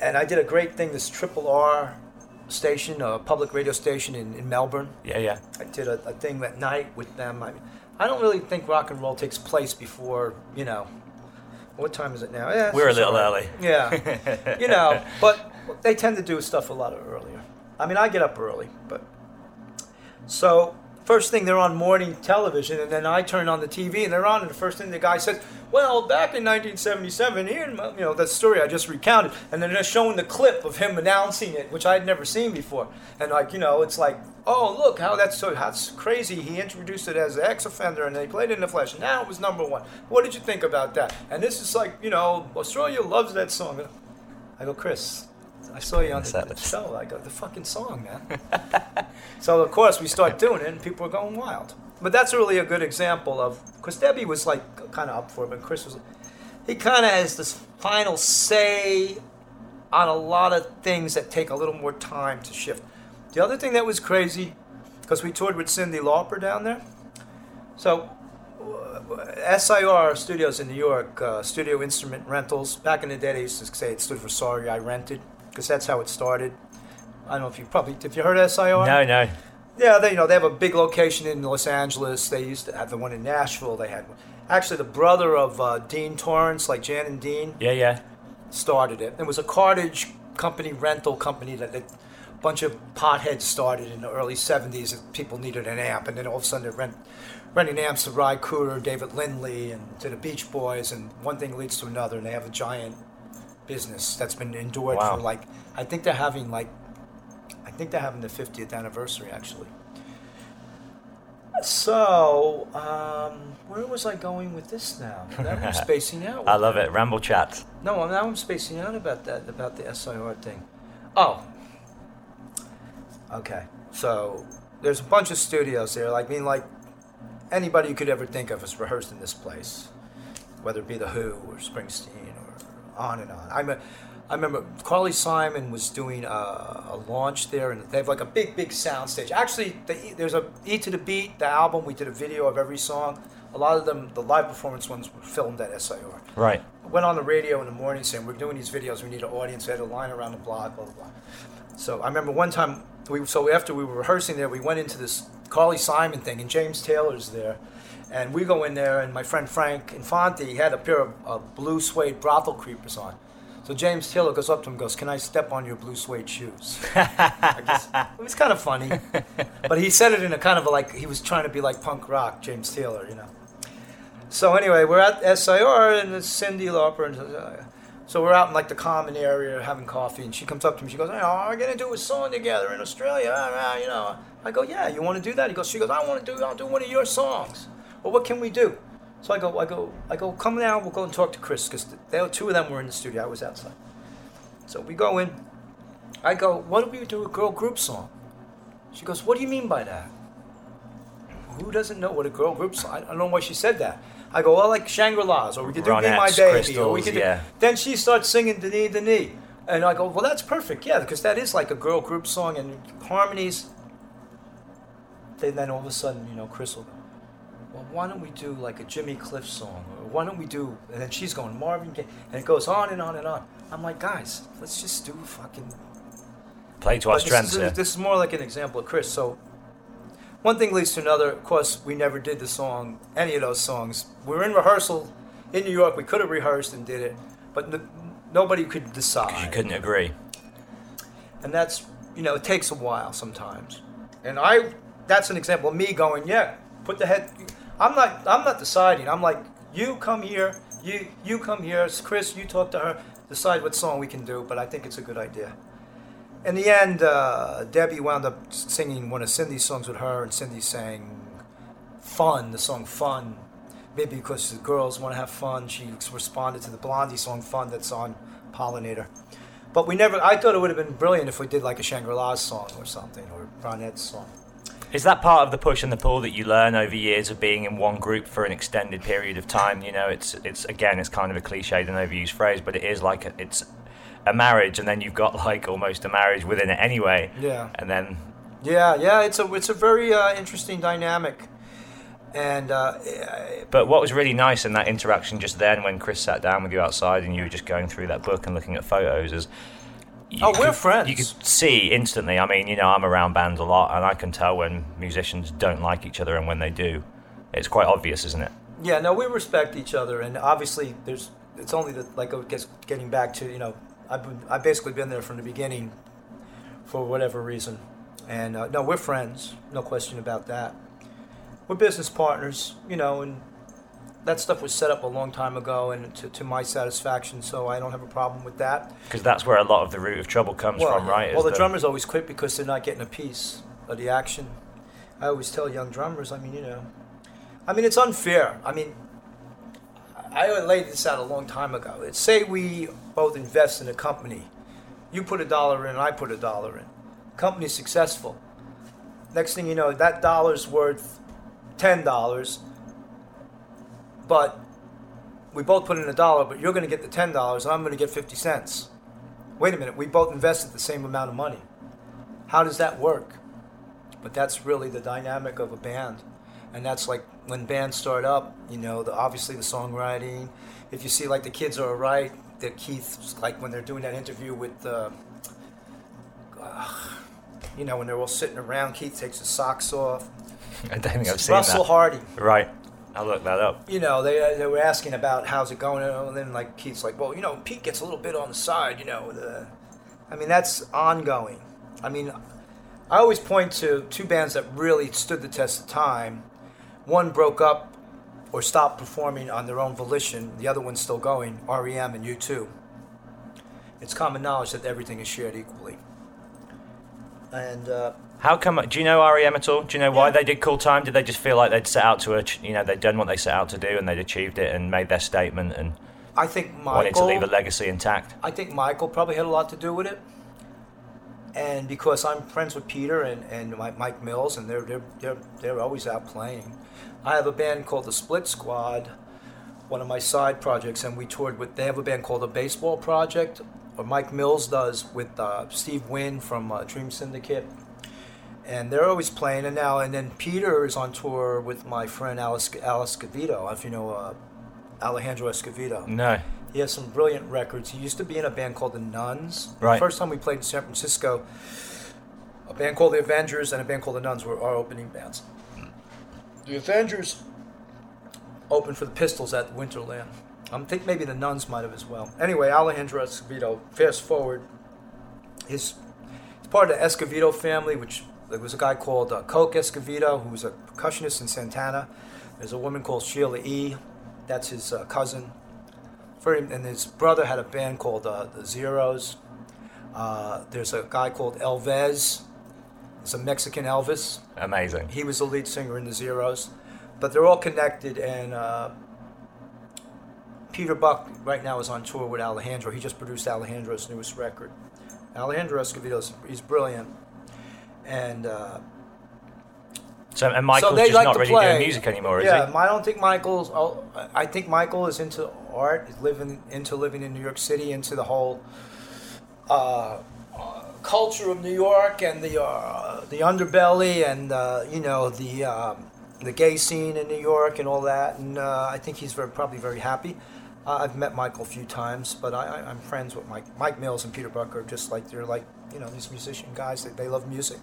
and I did a great thing. This Triple R station, a public radio station in, in Melbourne. Yeah, yeah. I did a, a thing that night with them. I, I don't really think rock and roll takes place before you know. What time is it now? Yeah, We're a little right. early. Yeah, you know, but they tend to do stuff a lot earlier. I mean, I get up early, but so first thing they're on morning television, and then I turn on the TV and they're on, and the first thing the guy says, "Well, back in 1977, Ian, you know that story I just recounted," and then they're just showing the clip of him announcing it, which I had never seen before, and like you know, it's like, "Oh, look how that's so that's crazy." He introduced it as an ex-offender, and they played it in the flesh, now it was number one. What did you think about that? And this is like, you know, Australia loves that song. I go, Chris. I saw you on the, the show. I go, the fucking song, man. so of course we start doing it, and people are going wild. But that's really a good example of because Debbie was like kind of up for it, but Chris was. He kind of has this final say on a lot of things that take a little more time to shift. The other thing that was crazy, because we toured with Cyndi Lauper down there. So uh, SIR Studios in New York, uh, Studio Instrument Rentals. Back in the day, they used to say it stood for Sorry I Rented, because that's how it started. I don't know if you probably if you heard of SIR. No, no. Yeah, they you know they have a big location in Los Angeles. They used to have the one in Nashville. They had one. Actually, the brother of uh, Dean Torrence, like Jan and Dean, Yeah, yeah. started it. It was a cartage company, rental company that a bunch of potheads started in the early 70s. That people needed an amp, and then all of a sudden they're rent, renting amps to Ry Cooder, David Lindley, and to the Beach Boys, and one thing leads to another, and they have a giant business that's been endured Wow. for like I think they're having like I think they're having the 50th anniversary actually. So, um, where was I going with this now? Now I'm spacing out. I love it. Ramble chat. No, now I'm spacing out about that, about the SIR thing. Oh. Okay. So there's a bunch of studios there. Like, I mean, like anybody you could ever think of is rehearsed in this place, whether it be the Who or Springsteen on and on. I me- I remember Carly Simon was doing a, a launch there, and they have like a big, big sound stage. Actually, the, there's a E to the Beat, the album. We did a video of every song. A lot of them, the live performance ones, were filmed at SIR Right. went on the radio in the morning saying we're doing these videos. We need an audience. They had a line around the block, blah blah blah. So I remember one time we so after we were rehearsing there, we went into this Carly Simon thing, and James Taylor's there, and we go in there, and my friend Frank Infante had a pair of uh, blue suede brothel creepers on. So James Taylor goes up to him and goes, "Can I step on your blue suede shoes?" I guess, it was kind of funny, but he said it in a kind of a, like he was trying to be like punk rock, James Taylor, you know. So anyway, we're at SIR and it's Cyndi Lauper and uh, So we're out in like the common area having coffee, and she comes up to me. She goes, "Hey, are we gonna do a song together in Australia?" You know, I go, "Yeah, you want to do that?" He goes, "She goes, I want to do. I'll do one of your songs." Well, what can we do? So I go, I go, I go. Come now, we'll go and talk to Chris because they two of them were in the studio. I was outside. So we go in. I go, "What do we do a girl group song?" She goes, "What do you mean by that?" Who doesn't know what a girl group song? I don't know why she said that. I go, well, like Shangri-La's, or we could do Be My Baby, or we could do... yeah. Then she starts singing Denis Denis. And I go, well, that's perfect, yeah, because that is like a girl group song and harmonies. Then, then all of a sudden, you know, Chris will go, well, why don't we do like a Jimmy Cliff song? Or why don't we do, and then she's going, Marvin Gaye, and it goes on and on and on. I'm like, guys, let's just do fucking Play to our this strengths is, this is more like an example of Chris. So one thing leads to another. Of course, we never did the song, any of those songs. We were in rehearsal in New York. We could have rehearsed and did it, but n- nobody could decide. You couldn't agree. And that's, you know, it takes a while sometimes. And I, that's an example of me going, yeah, put the head. I'm not, I'm not deciding. I'm like, you come here, you, you come here. Chris, you talk to her, decide what song we can do. But I think it's a good idea. In the end, uh, Debbie wound up singing one of Cyndi's songs with her, and Cyndi sang "Fun," the song "Fun." Maybe because the girls want to have fun, she responded to the Blondie song "Fun" that's on Pollinator. But we never. I thought it would have been brilliant if we did like a Shangri La song or something, or Ronette's song. Is that part of the push and the pull that you learn over years of being in one group for an extended period of time? You know, it's it's again, it's kind of a cliched and overused phrase, but it is like a, it's a marriage, and then you've got like almost a marriage within it anyway. Yeah. And then Yeah, yeah. It's a it's a very uh, interesting dynamic, and uh, But what was really nice in that interaction just then, when Chris sat down with you outside and you were just going through that book and looking at photos, is Oh, we're could- friends. You could see instantly. I mean, you know, I'm around bands a lot, and I can tell when musicians don't like each other and when they do. It's quite obvious, isn't it? Yeah, no, we respect each other, and obviously, there's. It's only that, like, I guess, getting back to you know, I've been, I've basically been there from the beginning, for whatever reason, and uh, no, we're friends, no question about that. We're business partners, you know, and that stuff was set up a long time ago, and to, to my satisfaction, so I don't have a problem with that. Because that's where a lot of the root of trouble comes from, right? Well, Is the drummers always quit because they're not getting a piece of the action. I always tell young drummers, I mean, you know, I mean, it's unfair. I mean, I laid this out a long time ago. It's say we both invest in a company. You put a dollar in, I put a dollar in. Company's successful. Next thing you know, that dollar's worth ten dollars. But we both put in a dollar, but you're going to get the ten dollars, and I'm going to get fifty cents. Wait a minute, we both invested the same amount of money. How does that work? But that's really the dynamic of a band, and that's like when bands start up. You know, the, obviously the songwriting. If you see like the kids are right, that Keith like when they're doing that interview with. Uh, you know, when they're all sitting around, Keith takes his socks off. I don't think I've seen Russell that. Russell Harty. Right. I'll look that up. you know, they they were asking about how's it going, and then like Keith's like, well, you know, Pete gets a little bit on the side, you know. The, I mean, that's ongoing. I mean, I always point to two bands that really stood the test of time. One broke up or stopped performing on their own volition. The other one's still going. REM and U2. It's common knowledge that everything is shared equally. And uh, How come? Do you know REM at all? Do you know why Yeah. they did Cool Time? Did they just feel like they'd set out to, ach- you know, they'd done what they set out to do and they'd achieved it and made their statement and I think Michael. wanted to leave a legacy intact? I think Michael probably had a lot to do with it. And because I'm friends with Peter and, and Mike Mills, and they're, they're, they're, they're always out playing. I have a band called the Split Squad, one of my side projects, and we toured with, they have a band called the Baseball Project, or Mike Mills does with uh, Steve Wynn from uh, Dream Syndicate. And they're always playing, and now, and then Peter is on tour with my friend Alice, Alice Escovedo, if you know uh, Alejandro Escovedo. No. He has some brilliant records. He used to be in a band called the Nuns. Right. The first time we played in San Francisco, a band called the Avengers and a band called the Nuns were our opening bands. The Avengers opened for the Pistols at Winterland. I think maybe the Nuns might have as well. Anyway, Alejandro Escovedo, fast forward, his, he's part of the Escovedo family, which there was a guy called uh, Coke Escovedo, who was a percussionist in Santana. There's a woman called Sheila E. That's his uh, cousin. very, and his brother had a band called uh, the Zeros. Uh, there's a guy called El Vez. It's a Mexican Elvis. Amazing. He was the lead singer in the Zeros, but they're all connected. And uh, Peter Buck right now is on tour with Alejandro. He just produced Alejandro's newest record. Alejandro Escovedo, he's brilliant, and uh, So, and Michael's so they just like not to really play. doing music anymore, is yeah, he? I don't think Michael's. oh, I think Michael is into art, is living into living in New York City, into the whole uh, uh, culture of New York and the uh, the underbelly and uh, you know the um, the gay scene in New York and all that. And uh, I think he's very probably very happy. I've met Michael a few times, but I, I'm friends with Mike. Mike Mills and Peter Buck are just like they're like you know these musician guys that they love music.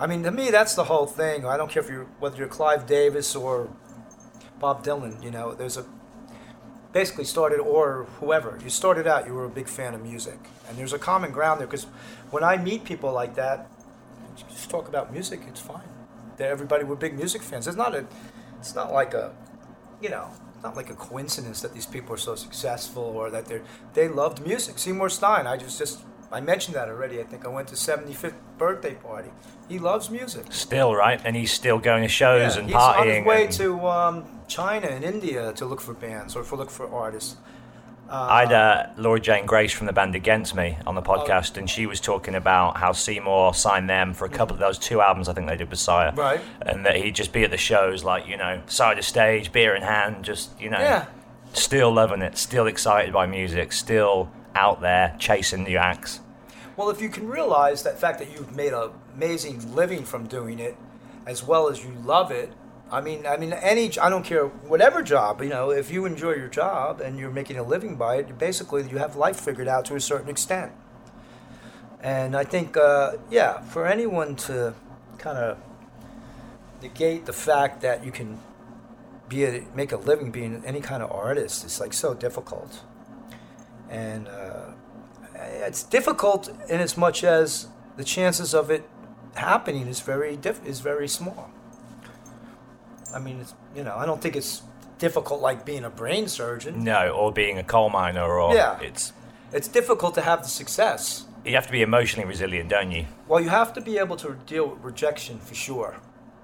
I mean, to me, that's the whole thing. I don't care if you're whether you're Clive Davis or Bob Dylan. You know, there's a basically started or whoever you started out, you were a big fan of music, and there's a common ground there. Because when I meet people like that, just talk about music. It's fine. That everybody were big music fans. It's not a. It's not like a, you know. Not like a coincidence that these people are so successful or that they're they loved music. Seymour Stein. I just just I mentioned that already. I think I went to 75th birthday party. He loves music. Still, right? And he's still going to shows Yeah, and he's on his way and- to um, China and India to look for bands or for look for artists. I had uh, Laura Jane Grace from the band Against Me on the podcast, and she was talking about how Seymour signed them for a couple of those two albums I think they did with Sire. Right. And that he'd just be at the shows, like, you know, side of stage, beer in hand, just, you know, Yeah. still loving it, still excited by music, still out there chasing new acts. Well, if you can realize that fact that you've made an amazing living from doing it, as well as you love it. I mean, I mean, any I don't care whatever job you know. If you enjoy your job and you're making a living by it, basically you have life figured out to a certain extent. And I think, uh, yeah, for anyone to kind of negate the fact that you can be a, make a living being any kind of artist, is like so difficult. And uh, it's difficult in as much as the chances of it happening is very diff- is very small. I mean, it's, you know, I don't think it's difficult like being a brain surgeon. No, or being a coal miner, or Yeah. it's It's difficult to have the success. you have to be emotionally resilient, don't you? Well, you have to be able to deal with rejection for sure,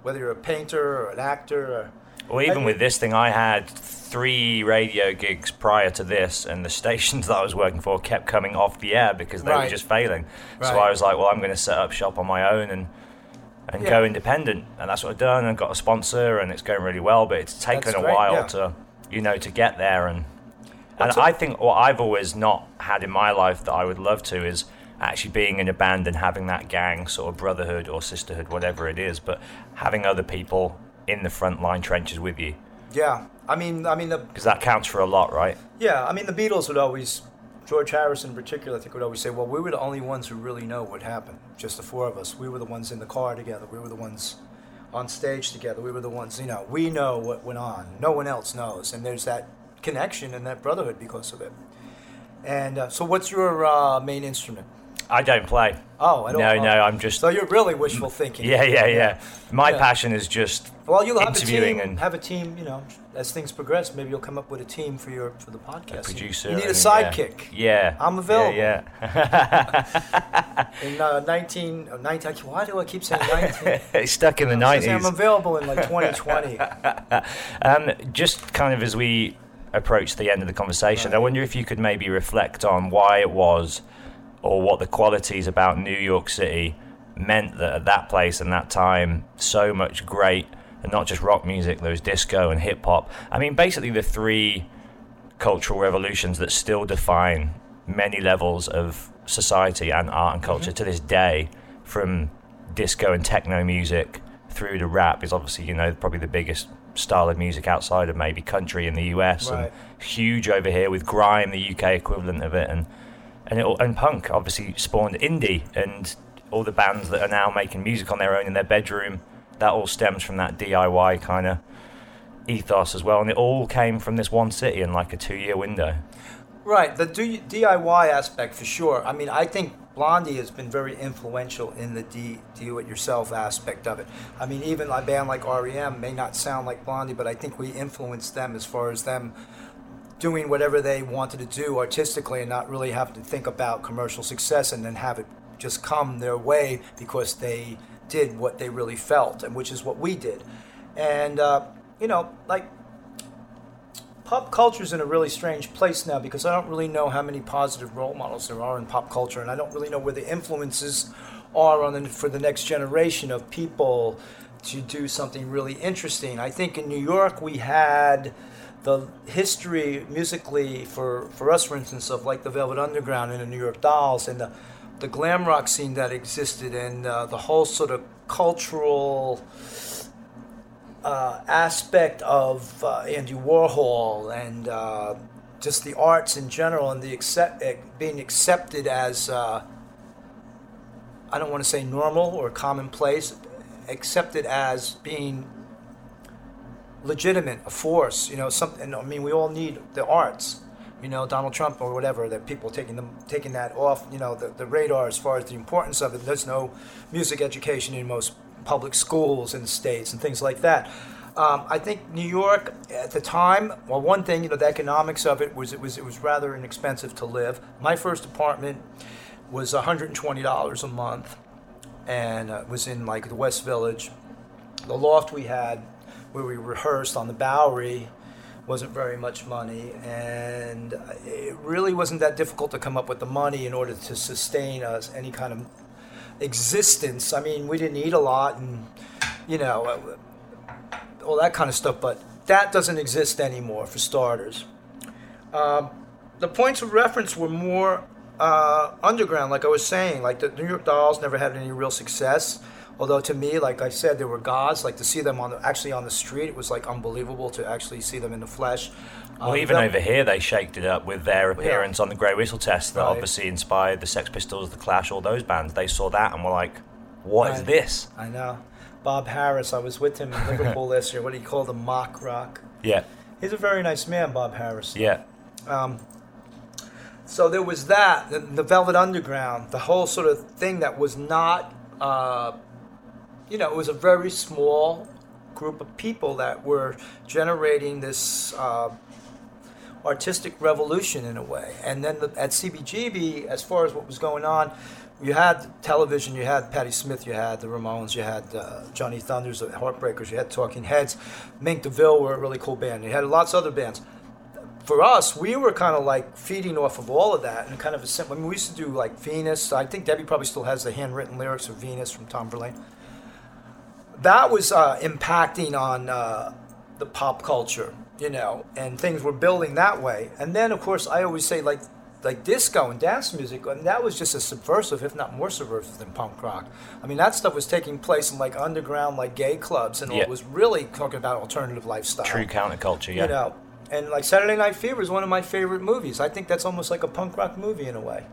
whether you're a painter or an actor. Or, Well, even with this thing, I had three radio gigs prior to this, and the stations that I was working for kept coming off the air because they were Right. just failing. So Right. I was like, well, I'm going to set up shop on my own and and Yeah. go independent, and that's what I've done. And got a sponsor, and it's going really well. But it's taken That's a great, while yeah. to, you know, to get there. And and a- I think what I've always not had in my life that I would love to is actually being in a band and having that gang sort of brotherhood or sisterhood, whatever it is, but having other people in the front line trenches with you yeah, I mean, I mean because that counts for a lot, right? yeah, I mean the Beatles would always, George Harrison in particular, I think would always say, well, we were the only ones who really know what happened. Just the four of us. We were the ones in the car together. We were the ones on stage together. We were the ones, you know, we know what went on. No one else knows, and there's that connection and that brotherhood because of it. And uh, so, what's your uh, main instrument? I don't play. Oh, I don't. No, no, I'm just. So you're really wishful thinking. Yeah, yeah, yeah. My Yeah. passion is just Well, you'll have a interviewing team. and Have a team. You know, as things progress, maybe you'll come up with a team for your for the podcast. producer. You need a sidekick. Yeah. I'm available. Yeah, yeah. In uh, 19, uh, 19, why do I keep saying 19? it's stuck in the I say I'm available in like 2020. Um, just kind of as we approach the end of the conversation, I wonder if you could maybe reflect on why it was, or what the qualities about New York City meant that at that place and that time, so much great, and not just rock music, there was disco and hip hop. I mean, basically the three cultural revolutions that still define many levels of society and art and culture mm-hmm. to this day, from disco and techno music through to rap, is obviously, you know, probably the biggest style of music outside of maybe country in the US Right. and huge over here with grime, the UK equivalent of it, and and it, and punk obviously spawned indie and all the bands that are now making music on their own in their bedroom. That all stems from that DIY kind of ethos as well, and it all came from this one city in like a two-year window. right, the do- DIY aspect for sure. I mean, I think Blondie has been very influential in the D- do-it-yourself aspect of it. I mean, even a band like REM may not sound like Blondie, but I think we influenced them as far as them doing whatever they wanted to do artistically and not really have to think about commercial success and then have it just come their way because they did what they really felt, and which is what we did. And uh, you know, like pop culture is in a really strange place now because I don't really know how many positive role models there are in pop culture, and I don't really know where the influences are on the, for the next generation of people to do something really interesting. I think in New York we had the history musically for, for us, for instance, of like the Velvet Underground and the New York Dolls and the, the glam rock scene that existed and uh, the whole sort of cultural uh, aspect of uh, Andy Warhol and uh, just the arts in general and the accept, eh, being accepted as uh, I don't want to say normal or commonplace, accepted as being legitimate, a force. You know, something. I mean, we all need the arts. You know, Donald Trump or whatever. That people taking them taking that off. You know, the, the radar as far as the importance of it. There's no music education in most public schools in the states and things like that. Um, I think New York at the time. Well, one thing, you know, the economics of it was it was it was rather inexpensive to live. My first apartment was $120 a month, and uh, was in like the West Village. The loft we had, where we rehearsed on the Bowery, wasn't very much money, and it really wasn't that difficult to come up with the money in order to sustain us any kind of existence. I mean, we didn't eat a lot, and you know, uh, all that kind of stuff. But that doesn't exist anymore, for starters. Um, the points of reference were more uh, underground, like I was saying. Like the New York Dolls never had any real success. Although to me, like I said, they were gods. Like to see them on the, actually on the street, it was like unbelievable to actually see them in the flesh. Well, Um, even them- over here, they shaked it up with their appearance on the Grey Whistle Test that Right. obviously inspired the Sex Pistols, the Clash, all those bands. They saw that and were like, "What is this?" I know. Bob Harris, I was with him in Liverpool last year. What do you call the mock rock? Yeah, He's a very nice man, Bob Harris. yeah. Um, So there was that, the, the Velvet Underground, the whole sort of thing that was not, uh, you know, it was a very small group of people that were generating this uh, artistic revolution in a way. And then the, at CBGB, as far as what was going on, you had television, you had Patti Smith, you had the Ramones, you had uh, Johnny Thunders, the Heartbreakers, you had Talking Heads, Mink DeVille were a really cool band. You had lots of other bands for us, we were kind of like feeding off of all of that and kind of a simple. I mean, we used to do like Venus. I think Debbie probably still has the handwritten lyrics of Venus from Tom Verlaine. That was uh, impacting on uh, the pop culture, you know, and things were building that way. And then, of course, I always say like like disco and dance music, and that was just as subversive, if not more subversive than punk rock. I mean, that stuff was taking place in like underground, like gay clubs, and. Yeah. it was really talking about alternative lifestyle True counterculture. Yeah. you know and like saturday night fever is one of my favorite movies i think that's almost like a punk rock movie in a way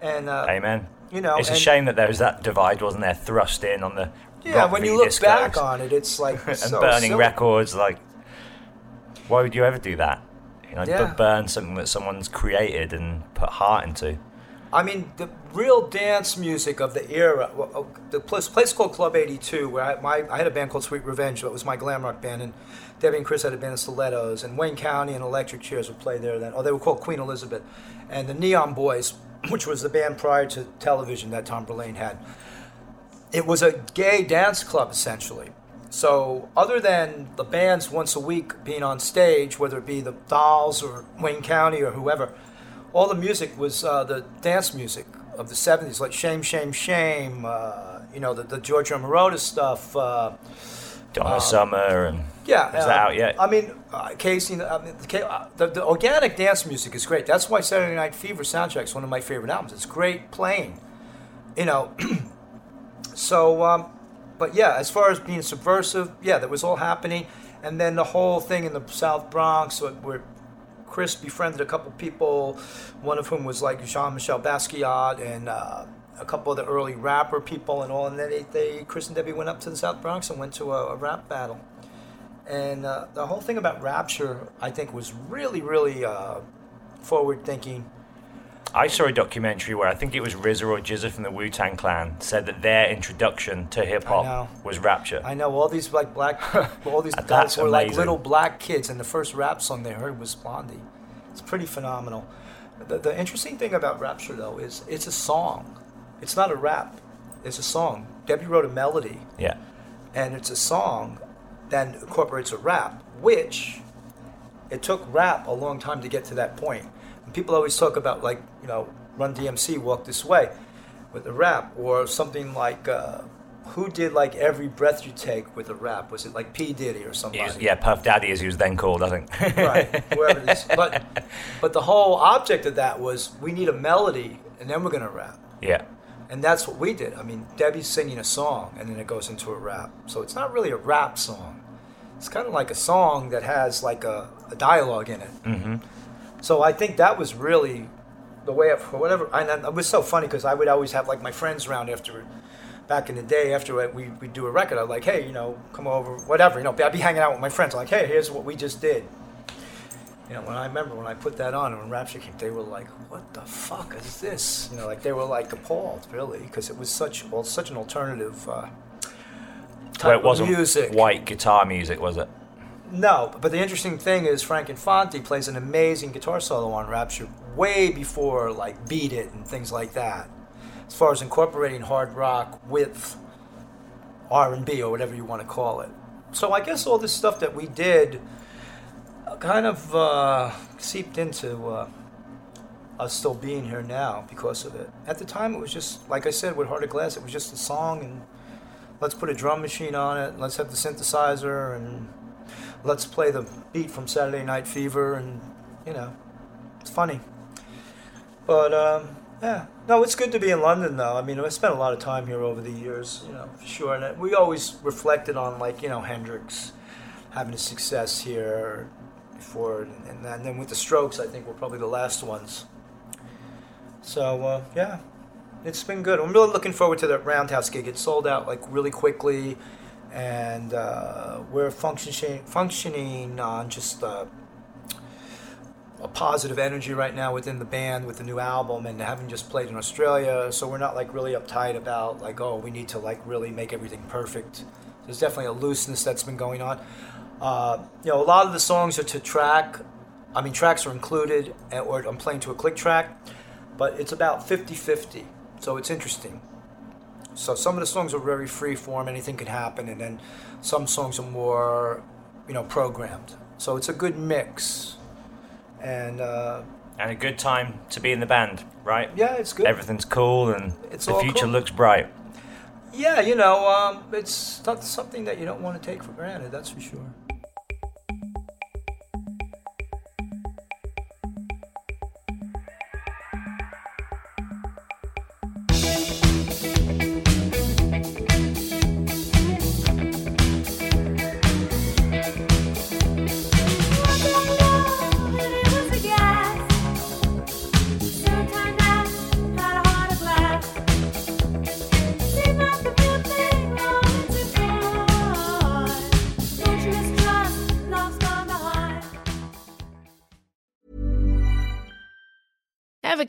and uh, Amen. you know it's a shame that there was that divide, wasn't there, thrust in on the yeah when you look discos back on it it's like and so burning silly. records. Like, why would you ever do that? You know, Yeah. burn something that someone's created and put heart into. i mean the real dance music of the era oh, the place, place called club 82 where I, my, I had a band called sweet revenge that was my glam rock band and debbie and chris had a band of stilettos and wayne county and electric chairs would play there then oh they were called queen elizabeth and the neon boys which was the band prior to television that tom verlaine had it was a gay dance club essentially. So other than the bands once a week being on stage, whether it be the Dolls or Wayne County or whoever, all the music was uh, the dance music of the '70s, like Shame, Shame, Shame. Uh, you know, the, the Giorgio Moroder stuff. Uh, Donna Summer and yeah, is uh, that out yet? I mean, uh, KC, I mean, the, uh, the, the organic dance music is great. That's why Saturday Night Fever soundtrack is one of my favorite albums. It's great playing, you know. so, um, but yeah, as far as being subversive, yeah, that was all happening, and then the whole thing in the South Bronx, where- Chris befriended a couple people, one of whom was like Jean-Michel Basquiat and uh, a couple of the early rapper people and all. And then they, they Chris and Debbie went up to the South Bronx and went to a, a rap battle. And uh, the whole thing about Rapture, I think, was really, really uh, forward-thinking. I saw a documentary where I think it was RZA or GZA from the Wu Tang Clan said that their introduction to hip hop was Rapture. I know all these like black, all these guys were like little black kids, and the first rap song they heard was Blondie. It's pretty phenomenal. The, the interesting thing about Rapture, though, is it's a song. It's not a rap. It's a song. Debbie wrote a melody, Yeah. and it's a song that incorporates a rap, which it took rap a long time to get to that point. People always talk about like you know Run DMC, Walk This Way, with a rap, or something like uh, who did like Every Breath You Take with a rap? Was it like P Diddy or somebody? Yeah, Puff Daddy, as he was then called, I think. right, whoever it is. But but the whole object of that was we need a melody, and then we're gonna rap. yeah. And that's what we did. I mean, Debbie's singing a song, and then it goes into a rap. So it's not really a rap song. It's kind of like a song that has like a, a dialogue in it. Mm-hmm. So I think that was really the way of whatever. And it was so funny because I would always have like my friends around after, back in the day after we we do a record. I'm like, hey, you know, come over, whatever. You know, I'd be hanging out with my friends. I'm like, hey, here's what we just did. You know, when I remember when I put that on and when Rapture came, they were like, "What the fuck is this?" You know, like they were like appalled, really, because it was such well, such an alternative uh, type Where it wasn't of music. white guitar music, was it? No, but the interesting thing is Frank Infante plays an amazing guitar solo on Rapture way before like Beat It and things like that. As far as incorporating hard rock with R&B or whatever you want to call it. So I guess all this stuff that we did uh, kind of uh, seeped into uh, us still being here now because of it. At the time, it was just like I said with Heart of Glass. It was just a song, and let's put a drum machine on it. Let's have the synthesizer, and let's play the beat from Saturday Night Fever, and you know, it's funny. But um, yeah, no, it's good to be in London though. I mean, I spent a lot of time here over the years, you know, for sure. And we always reflected on like you know Hendrix having a success here before, and, and then with the Strokes, I think we're probably the last ones. So uh, yeah, it's been good. I'm really looking forward to that Roundhouse gig. It sold out like really quickly, and uh, we're functioning functioning on just uh, a positive energy right now within the band with the new album and having just played in Australia. So we're not like really uptight about like oh we need to like really make everything perfect. There's definitely a looseness that's been going on. Uh, you know, a lot of the songs are to track. I mean, tracks are included, or I'm playing to a click track, but it's about 50 50. So it's interesting. So some of the songs are very free form, anything could happen, and then some songs are more, you know, programmed. So it's a good mix. And uh, And a good time to be in the band, right? yeah, it's good. Everything's cool and It's the future cool. looks bright. Yeah, you know, um, it's not something that you don't want to take for granted, that's for sure.